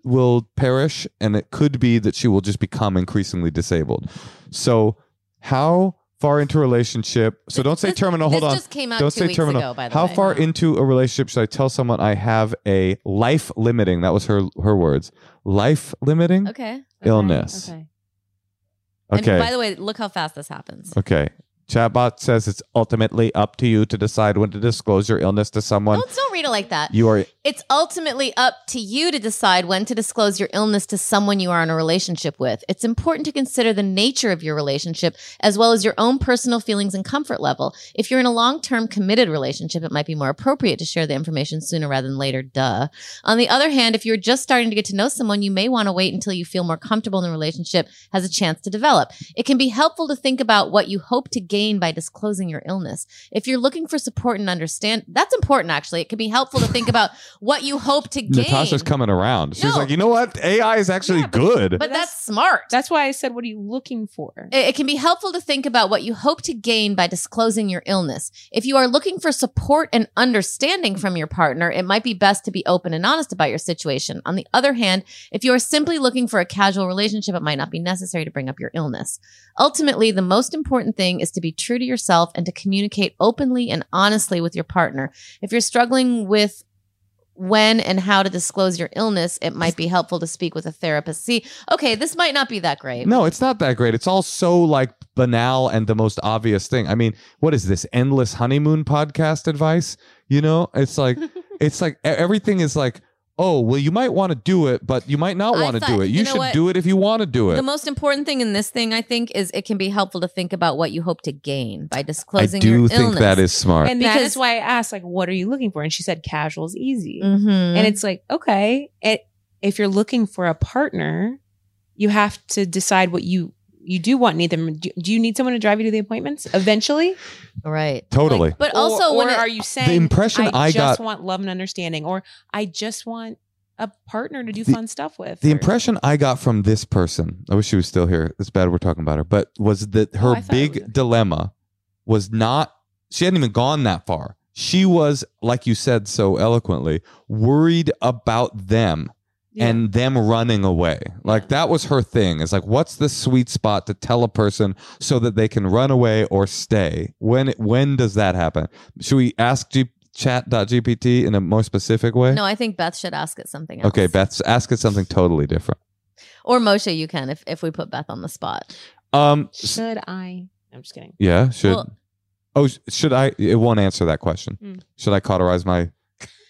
will perish, and it could be that she will just become increasingly disabled. So how far into a relationship? So don't say This- terminal. Hold on. just came out Don't say terminal. ago. By the How way. far into a relationship should I tell someone I have a life limiting? That was her her words. Life limiting Okay. illness. Okay. Okay. And by the way, look how fast this happens. Okay. Chatbot says it's ultimately up to you to decide when to disclose your illness to someone. Don't don't read it like that. You are It's ultimately up to you to decide when to disclose your illness to someone you are in a relationship with. It's important to consider the nature of your relationship as well as your own personal feelings and comfort level. If you're in a long term committed relationship, it might be more appropriate to share the information sooner rather than later. Duh. On the other hand, if you're just starting to get to know someone, you may want to wait until you feel more comfortable in the relationship has a chance to develop. It can be helpful to think about what you hope to gain by disclosing your illness. If you're looking for support and understand, that's important actually. It can be helpful to think about what you hope to gain. Natasha's coming around. She's No. like, you know what? AI is actually Yeah, but- good. But that's smart. That's why I said, what are you looking for? It it can be helpful to think about what you hope to gain by disclosing your illness. If you are looking for support and understanding from your partner, it might be best to be open and honest about your situation. On the other hand, if you are simply looking for a casual relationship, it might not be necessary to bring up your illness. Ultimately, the most important thing is to be true to yourself and to communicate openly and honestly with your partner. If you're struggling with when and how to disclose your illness, it might be helpful to speak with a therapist. See, okay, this might not be that great. no, it's not that great. It's all so like banal and the most obvious thing. I mean, what is this endless honeymoon podcast advice? You know, it's like <laughs> it's like everything is like, oh, well, you might want to do it, but you might not want to do it. You, you know should what? do it if you want to do it. The most important thing in this thing, I think, is it can be helpful to think about what you hope to gain by disclosing. I do your think illness. that is smart. and that Because- is why I asked, like, what are you looking for? And she said, casual is easy. Mhm. And it's like, okay, it, if you're looking for a partner, you have to decide what you you do want. Need them? Do, do you need someone to drive you to the appointments eventually? right. Totally. Like, but also, or, when it- are you saying the impression I, I just got- want love and understanding, or I just want a partner to do The- fun stuff with? The or- impression I got from this person, I wish she was still here. It's bad we're talking about her, but was that oh, her Oh, I thought it big was- dilemma was not, she hadn't even gone that far. She was, like you said so eloquently, worried about them Yeah. and them running away. Like that was her thing. It's like, what's the sweet spot to tell a person so that they can run away or stay? When when does that happen? Should we ask G- ChatGPT in a more specific way? no, I think Beth should ask it something else. Okay, Beth, ask it something totally different. Or Moshe, you can if, if we put Beth on the spot. Um, should I? I'm just kidding. Yeah, should. Well- oh, should I? It won't answer that question. Mm. Should I cauterize my?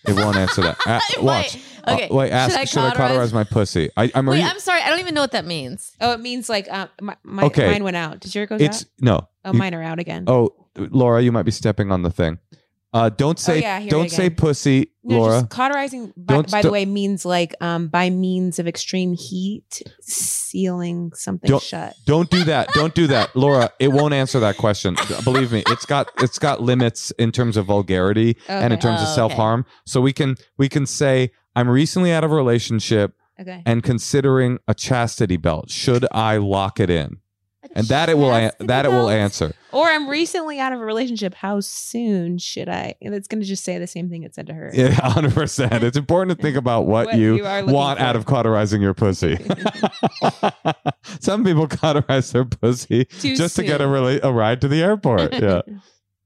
It won't answer that. <laughs> A- watch. okay. Uh, wait. Ask. Should I Should I cauterize cauterize- my pussy? I, I'm. Wait, re- I'm sorry. I don't even know what that means. Oh, it means like uh, my, my Okay. mine went out. Did yours go it's out? no. Oh, you- mine are out again. Oh, Laura, you might be stepping on the thing. Uh, don't say. yeah, don't say pussy, No, Laura. just cauterizing. By, by the way, means like um by means of extreme heat, sealing something Don't- shut. Don't do that. Don't do that, <laughs> Laura. It won't answer that question. Believe me, it's got it's got limits in terms of vulgarity and in terms of Oh, okay. self harm. So we can we can say I'm recently out of a relationship. Okay. and considering a chastity belt, should I lock it in? And that it will an- that it will answer. Or I'm recently out of a relationship. How soon should I? And it's going to just say the same thing it said to her. Yeah, <laughs> hundred percent. It's important to think about what, What you, you want for. out of cauterizing your pussy. <laughs> <laughs> Some people cauterize their pussy Too just to get a, soon. rela- a ride to the airport. Yeah.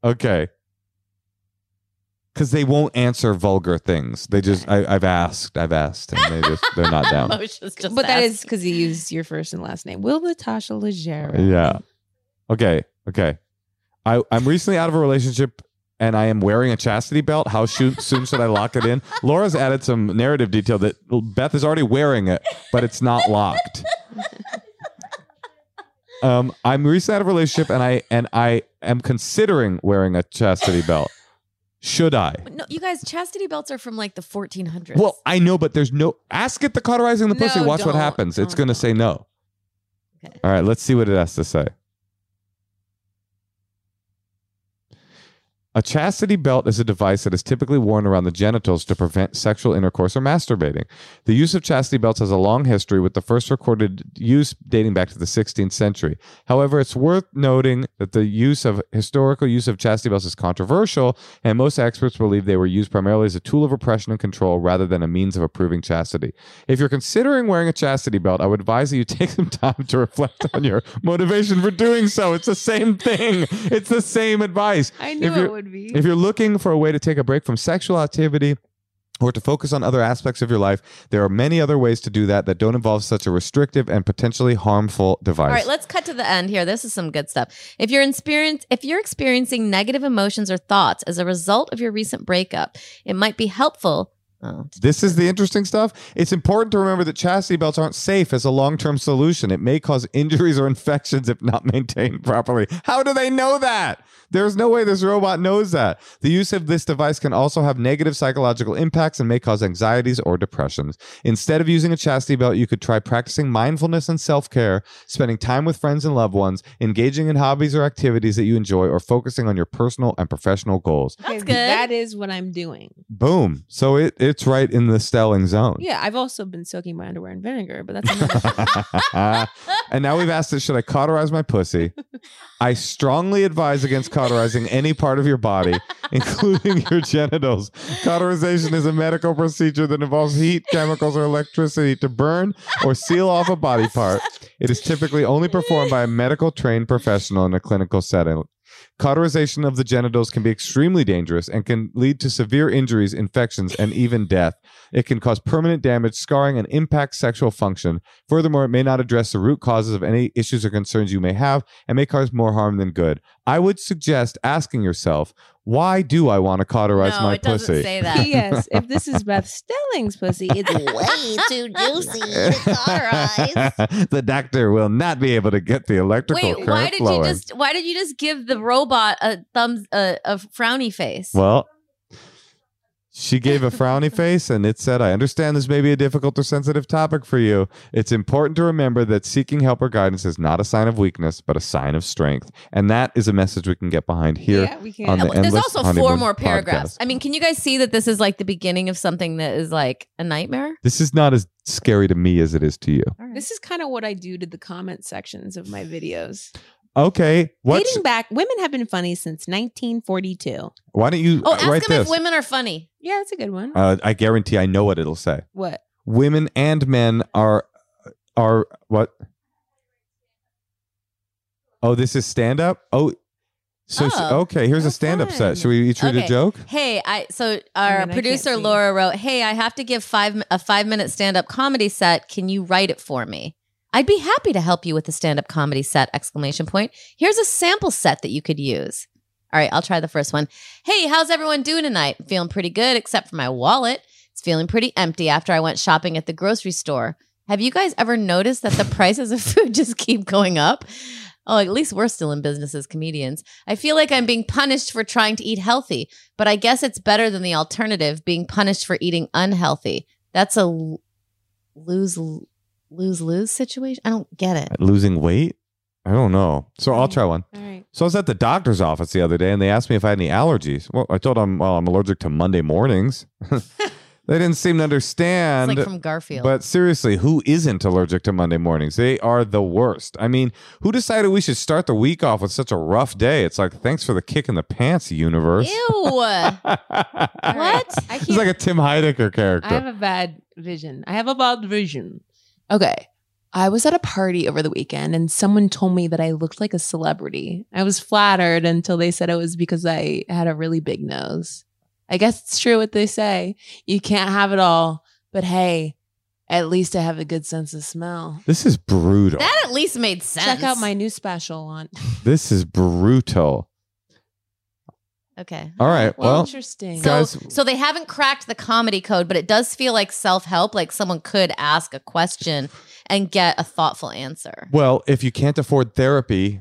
Okay. Because they won't answer vulgar things. They just I, I've asked, I've asked, and they just they're not <laughs> down. Emotions just but that is asking. because you use your first and last name. Will Natasha Leggero. Yeah. Okay. Okay. I, I'm recently out of a relationship and I am wearing a chastity belt. How shoo- <laughs> soon should I lock it in? Laura's added some narrative detail that Beth is already wearing it, but it's not locked. <laughs> Um, I'm recently out of a relationship and I and I am considering wearing a chastity belt. Should I? No, you guys, chastity belts are from like the 1400s. Well, I know, but there's no ask it the cauterizing the pussy. No, Watch what don't. happens. It's Don't, gonna say no. Okay. All right, let's see what it has to say. A chastity belt is a device that is typically worn around the genitals to prevent sexual intercourse or masturbating. The use of chastity belts has a long history, with the first recorded use dating back to the 16th century. However, it's worth noting that the use of historical use of chastity belts is controversial, and most experts believe they were used primarily as a tool of oppression and control rather than a means of approving chastity. If you're considering wearing a chastity belt, I would advise that you take some time to reflect on your motivation for doing so. It's the same thing. It's the same advice. I knew it would be. If you're looking for a way to take a break from sexual activity or to focus on other aspects of your life, there are many other ways to do that that don't involve such a restrictive and potentially harmful device. All right, let's cut to the end here. This is some good stuff. If you're experience, if you're experiencing negative emotions or thoughts as a result of your recent breakup, it might be helpful. Oh, This is the interesting stuff. It's important to remember that chastity belts aren't safe as a long term solution. It may cause injuries or infections if not <laughs> maintained properly. How do they know that? There's no way this robot knows that. The use of this device can also have negative psychological impacts and may cause anxieties or depressions. Instead of using a chastity belt, you could try practicing mindfulness and self care, spending time with friends and loved ones, engaging in hobbies or activities that you enjoy, or focusing on your personal and professional goals. That's good. That is what I'm doing. Boom. So it, it, it's right in the Stelling zone. Yeah, I've also been soaking my underwear in vinegar, but that's another <laughs> and now we've asked this should I cauterize my pussy? I strongly advise against cauterizing any part of your body, including your genitals. Cauterization is a medical procedure that involves heat, chemicals, or electricity to burn or seal off a body part. It is typically only performed by a medical trained professional in a clinical setting. Cauterization of the genitals can be extremely dangerous and can lead to severe injuries, infections, and even death. It can cause permanent damage, scarring, and impact sexual function. Furthermore, it may not address the root causes of any issues or concerns you may have and may cause more harm than good. I would suggest asking yourself, why do I want to cauterize no, my it doesn't pussy? say <laughs> that. yes, If this is Beth Stelling's pussy, it's <laughs> Way too juicy to cauterize. <laughs> the doctor will not be able to get the electrical Wait, current why did flowing. you just why did you just give the robot a thumbs a, a frowny face? Well, she gave a frowny face and it said, I understand this may be a difficult or sensitive topic for you. It's important to remember that seeking help or guidance is not a sign of weakness, but a sign of strength. And that is a message we can get behind here. yeah, we can. on the There's Endless also four more paragraphs. podcast. I mean, can you guys see that this is like the beginning of something that is like a nightmare? This is not as scary to me as it is to you. This is kind of what I do to the comment sections of my videos. Okay. What's, Dating back, women have been funny since 1942. why don't you Oh, ask write them this? if women are funny. Yeah, that's a good one. uh, I guarantee I know what it'll say. what? Women and men are are what? Oh, this is stand up. Oh, so she- Oh, okay. Here's a how stand up fun. set. Should we each read a Okay. joke? Hey, I so I our mean, I can't producer see. Laura wrote, "Hey, I have to give five a five minute stand up comedy set. Can you write it for me? I'd be happy to help you with the stand up comedy set!" Exclamation point. Here's a sample set that you could use. All right, I'll try the first one. Hey, how's everyone doing tonight? Feeling pretty good, except for my wallet. It's feeling pretty empty after I went shopping at the grocery store. Have you guys ever noticed that the <laughs> prices of food just keep going up? Oh, at least we're still in business as comedians. I feel like I'm being punished for trying to eat healthy, but I guess it's better than the alternative, being punished for eating unhealthy. That's a lose lose lose situation. I don't get it. Losing weight? I don't know. So I'll try one. All right. So I was at the doctor's office the other day and they asked me if I had any allergies. Well, I told them, well, I'm allergic to Monday mornings. <laughs> They didn't seem to It's understand. like from Garfield. But seriously, who isn't allergic to Monday mornings? They are the worst. I mean, who decided we should start the week off with such a rough day? It's like, thanks for the kick in the pants, universe. Ew. <laughs> what? I It's can't. like a Tim Heidecker character. I have a bad vision. I have a bad vision. Okay. I was at a party over the weekend and someone told me that I looked like a celebrity. I was flattered until they said it was because I had a really big nose. I guess it's true what they say. You can't have it all, but hey, at least I have a good sense of smell. this is brutal. that at least made sense. Check out my new special on. this is brutal. Okay. All right. Well, interesting. So, Guys- so they haven't cracked the comedy code, but it does feel like self help. Like someone could ask a question and get a thoughtful answer. well, if you can't afford therapy,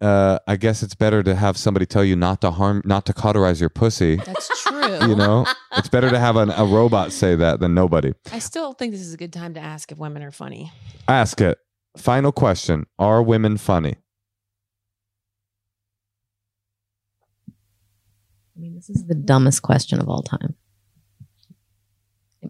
uh, I guess it's better to have somebody tell you not to harm, not to cauterize your pussy. That's true. You know, it's better to have an, a robot say that than nobody. I still think this is a good time to ask if women are funny. Ask it. Final question: Are women funny? I mean, this is the dumbest question of all time.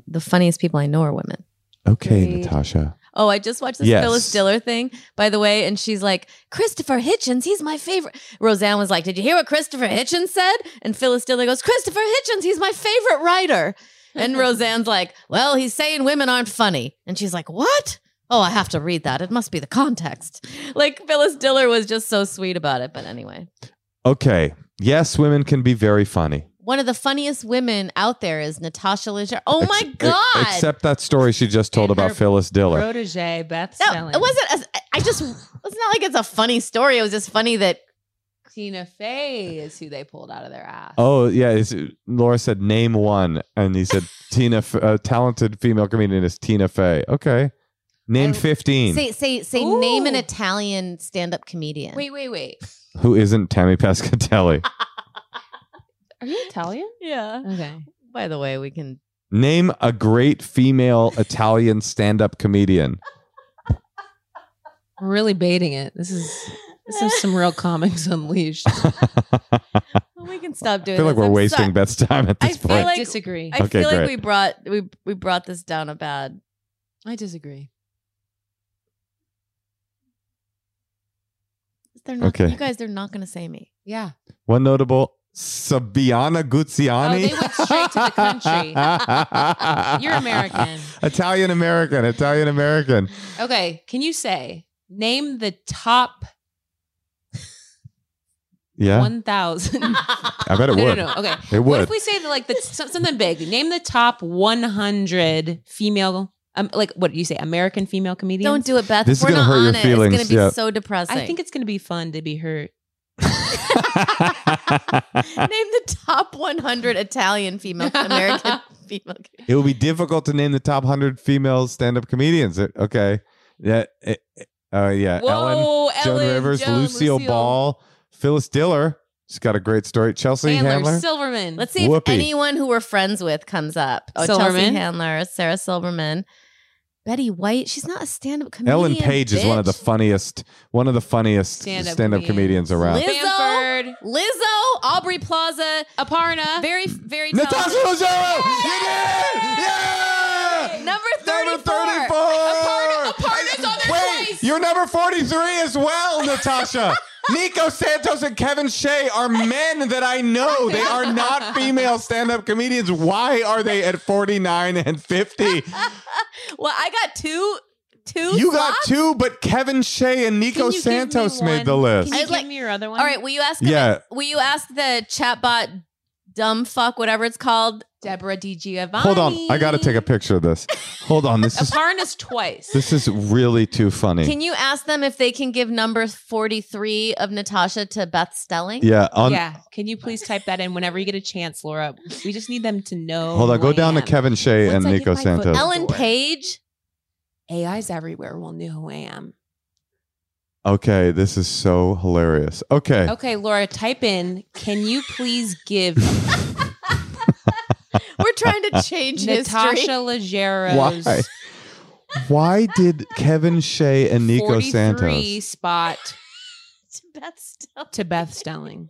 The funniest people I know are women. Okay, Great. Natasha. Oh, I just watched this Yes. Phyllis Diller thing, by the way, and she's like, Christopher Hitchens, he's my favorite. Roseanne was like, Did you hear what Christopher Hitchens said? And Phyllis Diller goes, Christopher Hitchens, he's my favorite writer. And <laughs> Roseanne's like, Well, he's saying women aren't funny. And she's like, What? Oh, I have to read that. It must be the context. Like Phyllis Diller was just so sweet about it. But anyway, Okay. Yes, women can be very funny. one of the funniest women out there is Natasha Leggero. Oh my Ex- God. Except that story she just told And about her Phyllis Diller. Protege Beth no, Stelling. it wasn't. As, I just. It's not like it's a funny story. It was just funny that Tina Fey is who they pulled out of their ass. Oh yeah, it's, Laura said name one, and he said <laughs> Tina, F- a talented female comedian is Tina Fey. Okay, name I- fifteen. say say say name an Ooh. Italian stand-up comedian. Wait, wait, wait. Who isn't Tammy Pescatelli? <laughs> Are you Italian? Yeah. Okay. By the way, we can. name a great female Italian stand-up comedian. We're really baiting it. This is this is some real comics <laughs> unleashed. <laughs> We can stop doing. This. I feel like this. we're I'm wasting sorry. Beth's time at I this feel point. like- disagree. I Okay, feel like great. we brought we we brought this down a bad. I disagree. They're not. Okay. You guys, they're not going to say me. Yeah. One notable Sabina Guzzanti. Oh, they went straight to the country. <laughs> You're American. Italian American. Italian American. Okay. Can you say name the top Yeah, one thousand? <laughs> I bet it no, would. no, no. Okay. It would. What if we say that, like the, something big? Name the top one hundred female. Um, like what do you say? American female comedians. Don't do it, Beth. This is we're gonna not hurt your on it, feelings, It's going to be yeah. so depressing. I think it's going to be fun to be hurt. <laughs> Name the top 100 Italian female American <laughs> female. it will be difficult to name the top 100 female stand-up comedians. Okay. Yeah. eh, eh, Uh, yeah. Ellen, Whoa, Joan Rivers, Joan, Lucille, Ball, Phyllis Diller. She's got a great story. Chelsea Handler, Handler. Silverman. Let's see Whoopi. if anyone who we're friends with comes up. Oh, Chelsea Silverman. Handler, Sarah Silverman, Betty White. She's not a stand-up comedian. Ellen Page is one of the funniest, one of the funniest Stand-up stand-up, comedians comedians. around. Liz- Bamford, Lizzo, Aubrey Plaza, Aparna. very, very Natasha talented. Leggero! You did! Yeah! Number 34. Number 34! Aparna- you're number 43 as well, Natasha. <laughs> Nico Santos and Kevin Shea are men that I know. They are not female stand-up comedians. Why are they at 49 and 50? <laughs> Well, I got two, two. You got two, but Kevin Shea and Nico Can you give me Santos made the list. Can you I'd give like- me your other one? All right, will you ask? Yeah. Will you ask the chatbot, dumb fuck, whatever it's called? Deborah Di Giovanni. Hold on, I got to take a picture of this. Hold on, this <laughs> is Aparna's twice. this is really too funny. Can you ask them if they can give number forty-three of Natasha to Beth Stelling? yeah, on, yeah. Can you please type that in whenever you get a chance, Laura? We just need them to know. Hold on, go I down to. Kevin Shea Once and I Nico my foot- Santos. Ellen Page. AI's everywhere. Will know who I am. Okay, this is so hilarious. Okay. Okay, Laura, type in. Can you please give <laughs> We're trying to change Natasha history. Leggero's Why? Why did Kevin Shea and Nico 43 Santos? spot <laughs> Beth Stelling. to Beth Stelling?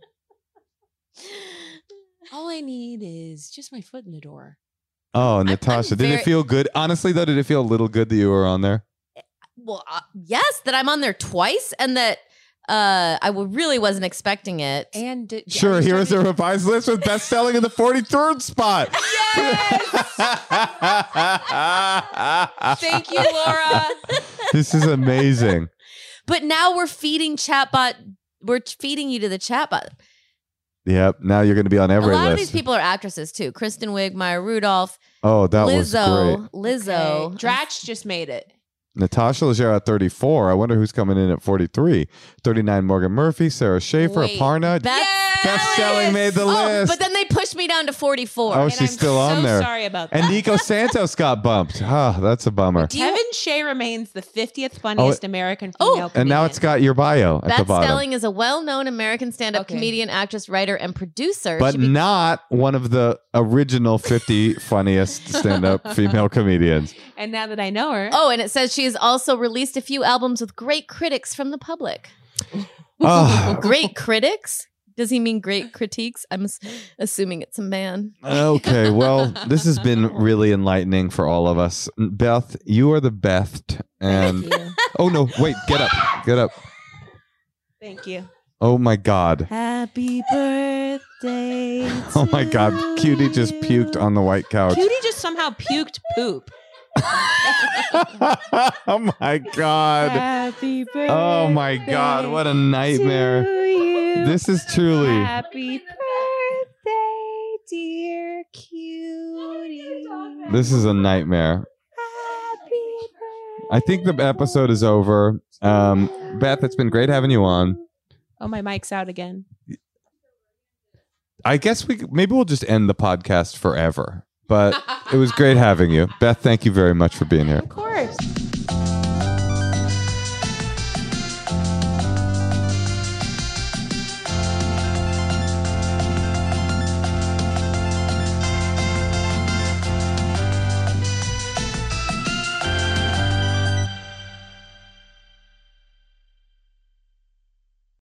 <laughs> All I need is just my foot in the door. Oh, Natasha, did very- it feel good? Honestly, though, did it feel a little good that you were on there? Well, uh, yes, that I'm on there twice, and that uh, I w- really wasn't expecting it. And did, yeah, Sure, here is a revised list with Beth Stelling in the 43rd spot. Yes! <laughs> Thank you, Laura. <laughs> this is amazing. But now we're feeding chatbot. We're feeding you to the chatbot. Yep. Now you're going to be on every a lot list. of these people are actresses too. Kristen Wiig, Maya Rudolph, oh, that was great. Lizzo, Lizzo. Okay. Dratch just made it. Natasha Leggero at 34. I wonder who's coming in at 43. 39, Morgan Murphy, Sara Schaefer, Wait, Aparna. Best, Beth Stelling made the oh, list. but then they pushed me down to 44. Oh, And she's I'm still on so there. Sorry about that. And Nico <laughs> Santos got bumped. Ah, that's a bummer. Do you- Kevin Shea remains the 50th funniest American Oh. female And now comedian. it's got your bio at the Beth bottom. Stelling is a well-known American stand-up Okay. comedian, actress, writer, and producer. but She be- not one of the original 50 <laughs> funniest stand up female comedians. And now that I know her, oh, and it says she has also released a few albums with great critics from the public. Ah. great critics? Does he mean great <laughs> critiques? I'm s- assuming it's a man. Okay, well, this has been <laughs> really enlightening for all of us. Beth, you are the best. And thank you. <laughs> oh no, wait, get up, get up. Thank you. Oh my God. Happy birthday. Oh my God. Cutie just puked on the white couch. Cutie just somehow puked poop. <laughs> oh my God. Happy birthday. Oh my God. What a nightmare. This is truly. Happy birthday, dear cutie. This is a nightmare. Happy birthday. I think the episode is over. Um, Beth, it's been great having you on. Oh, my mic's out again. I guess we maybe we'll just end the podcast forever. But it was great having you. Beth, thank you very much for being here. Of course.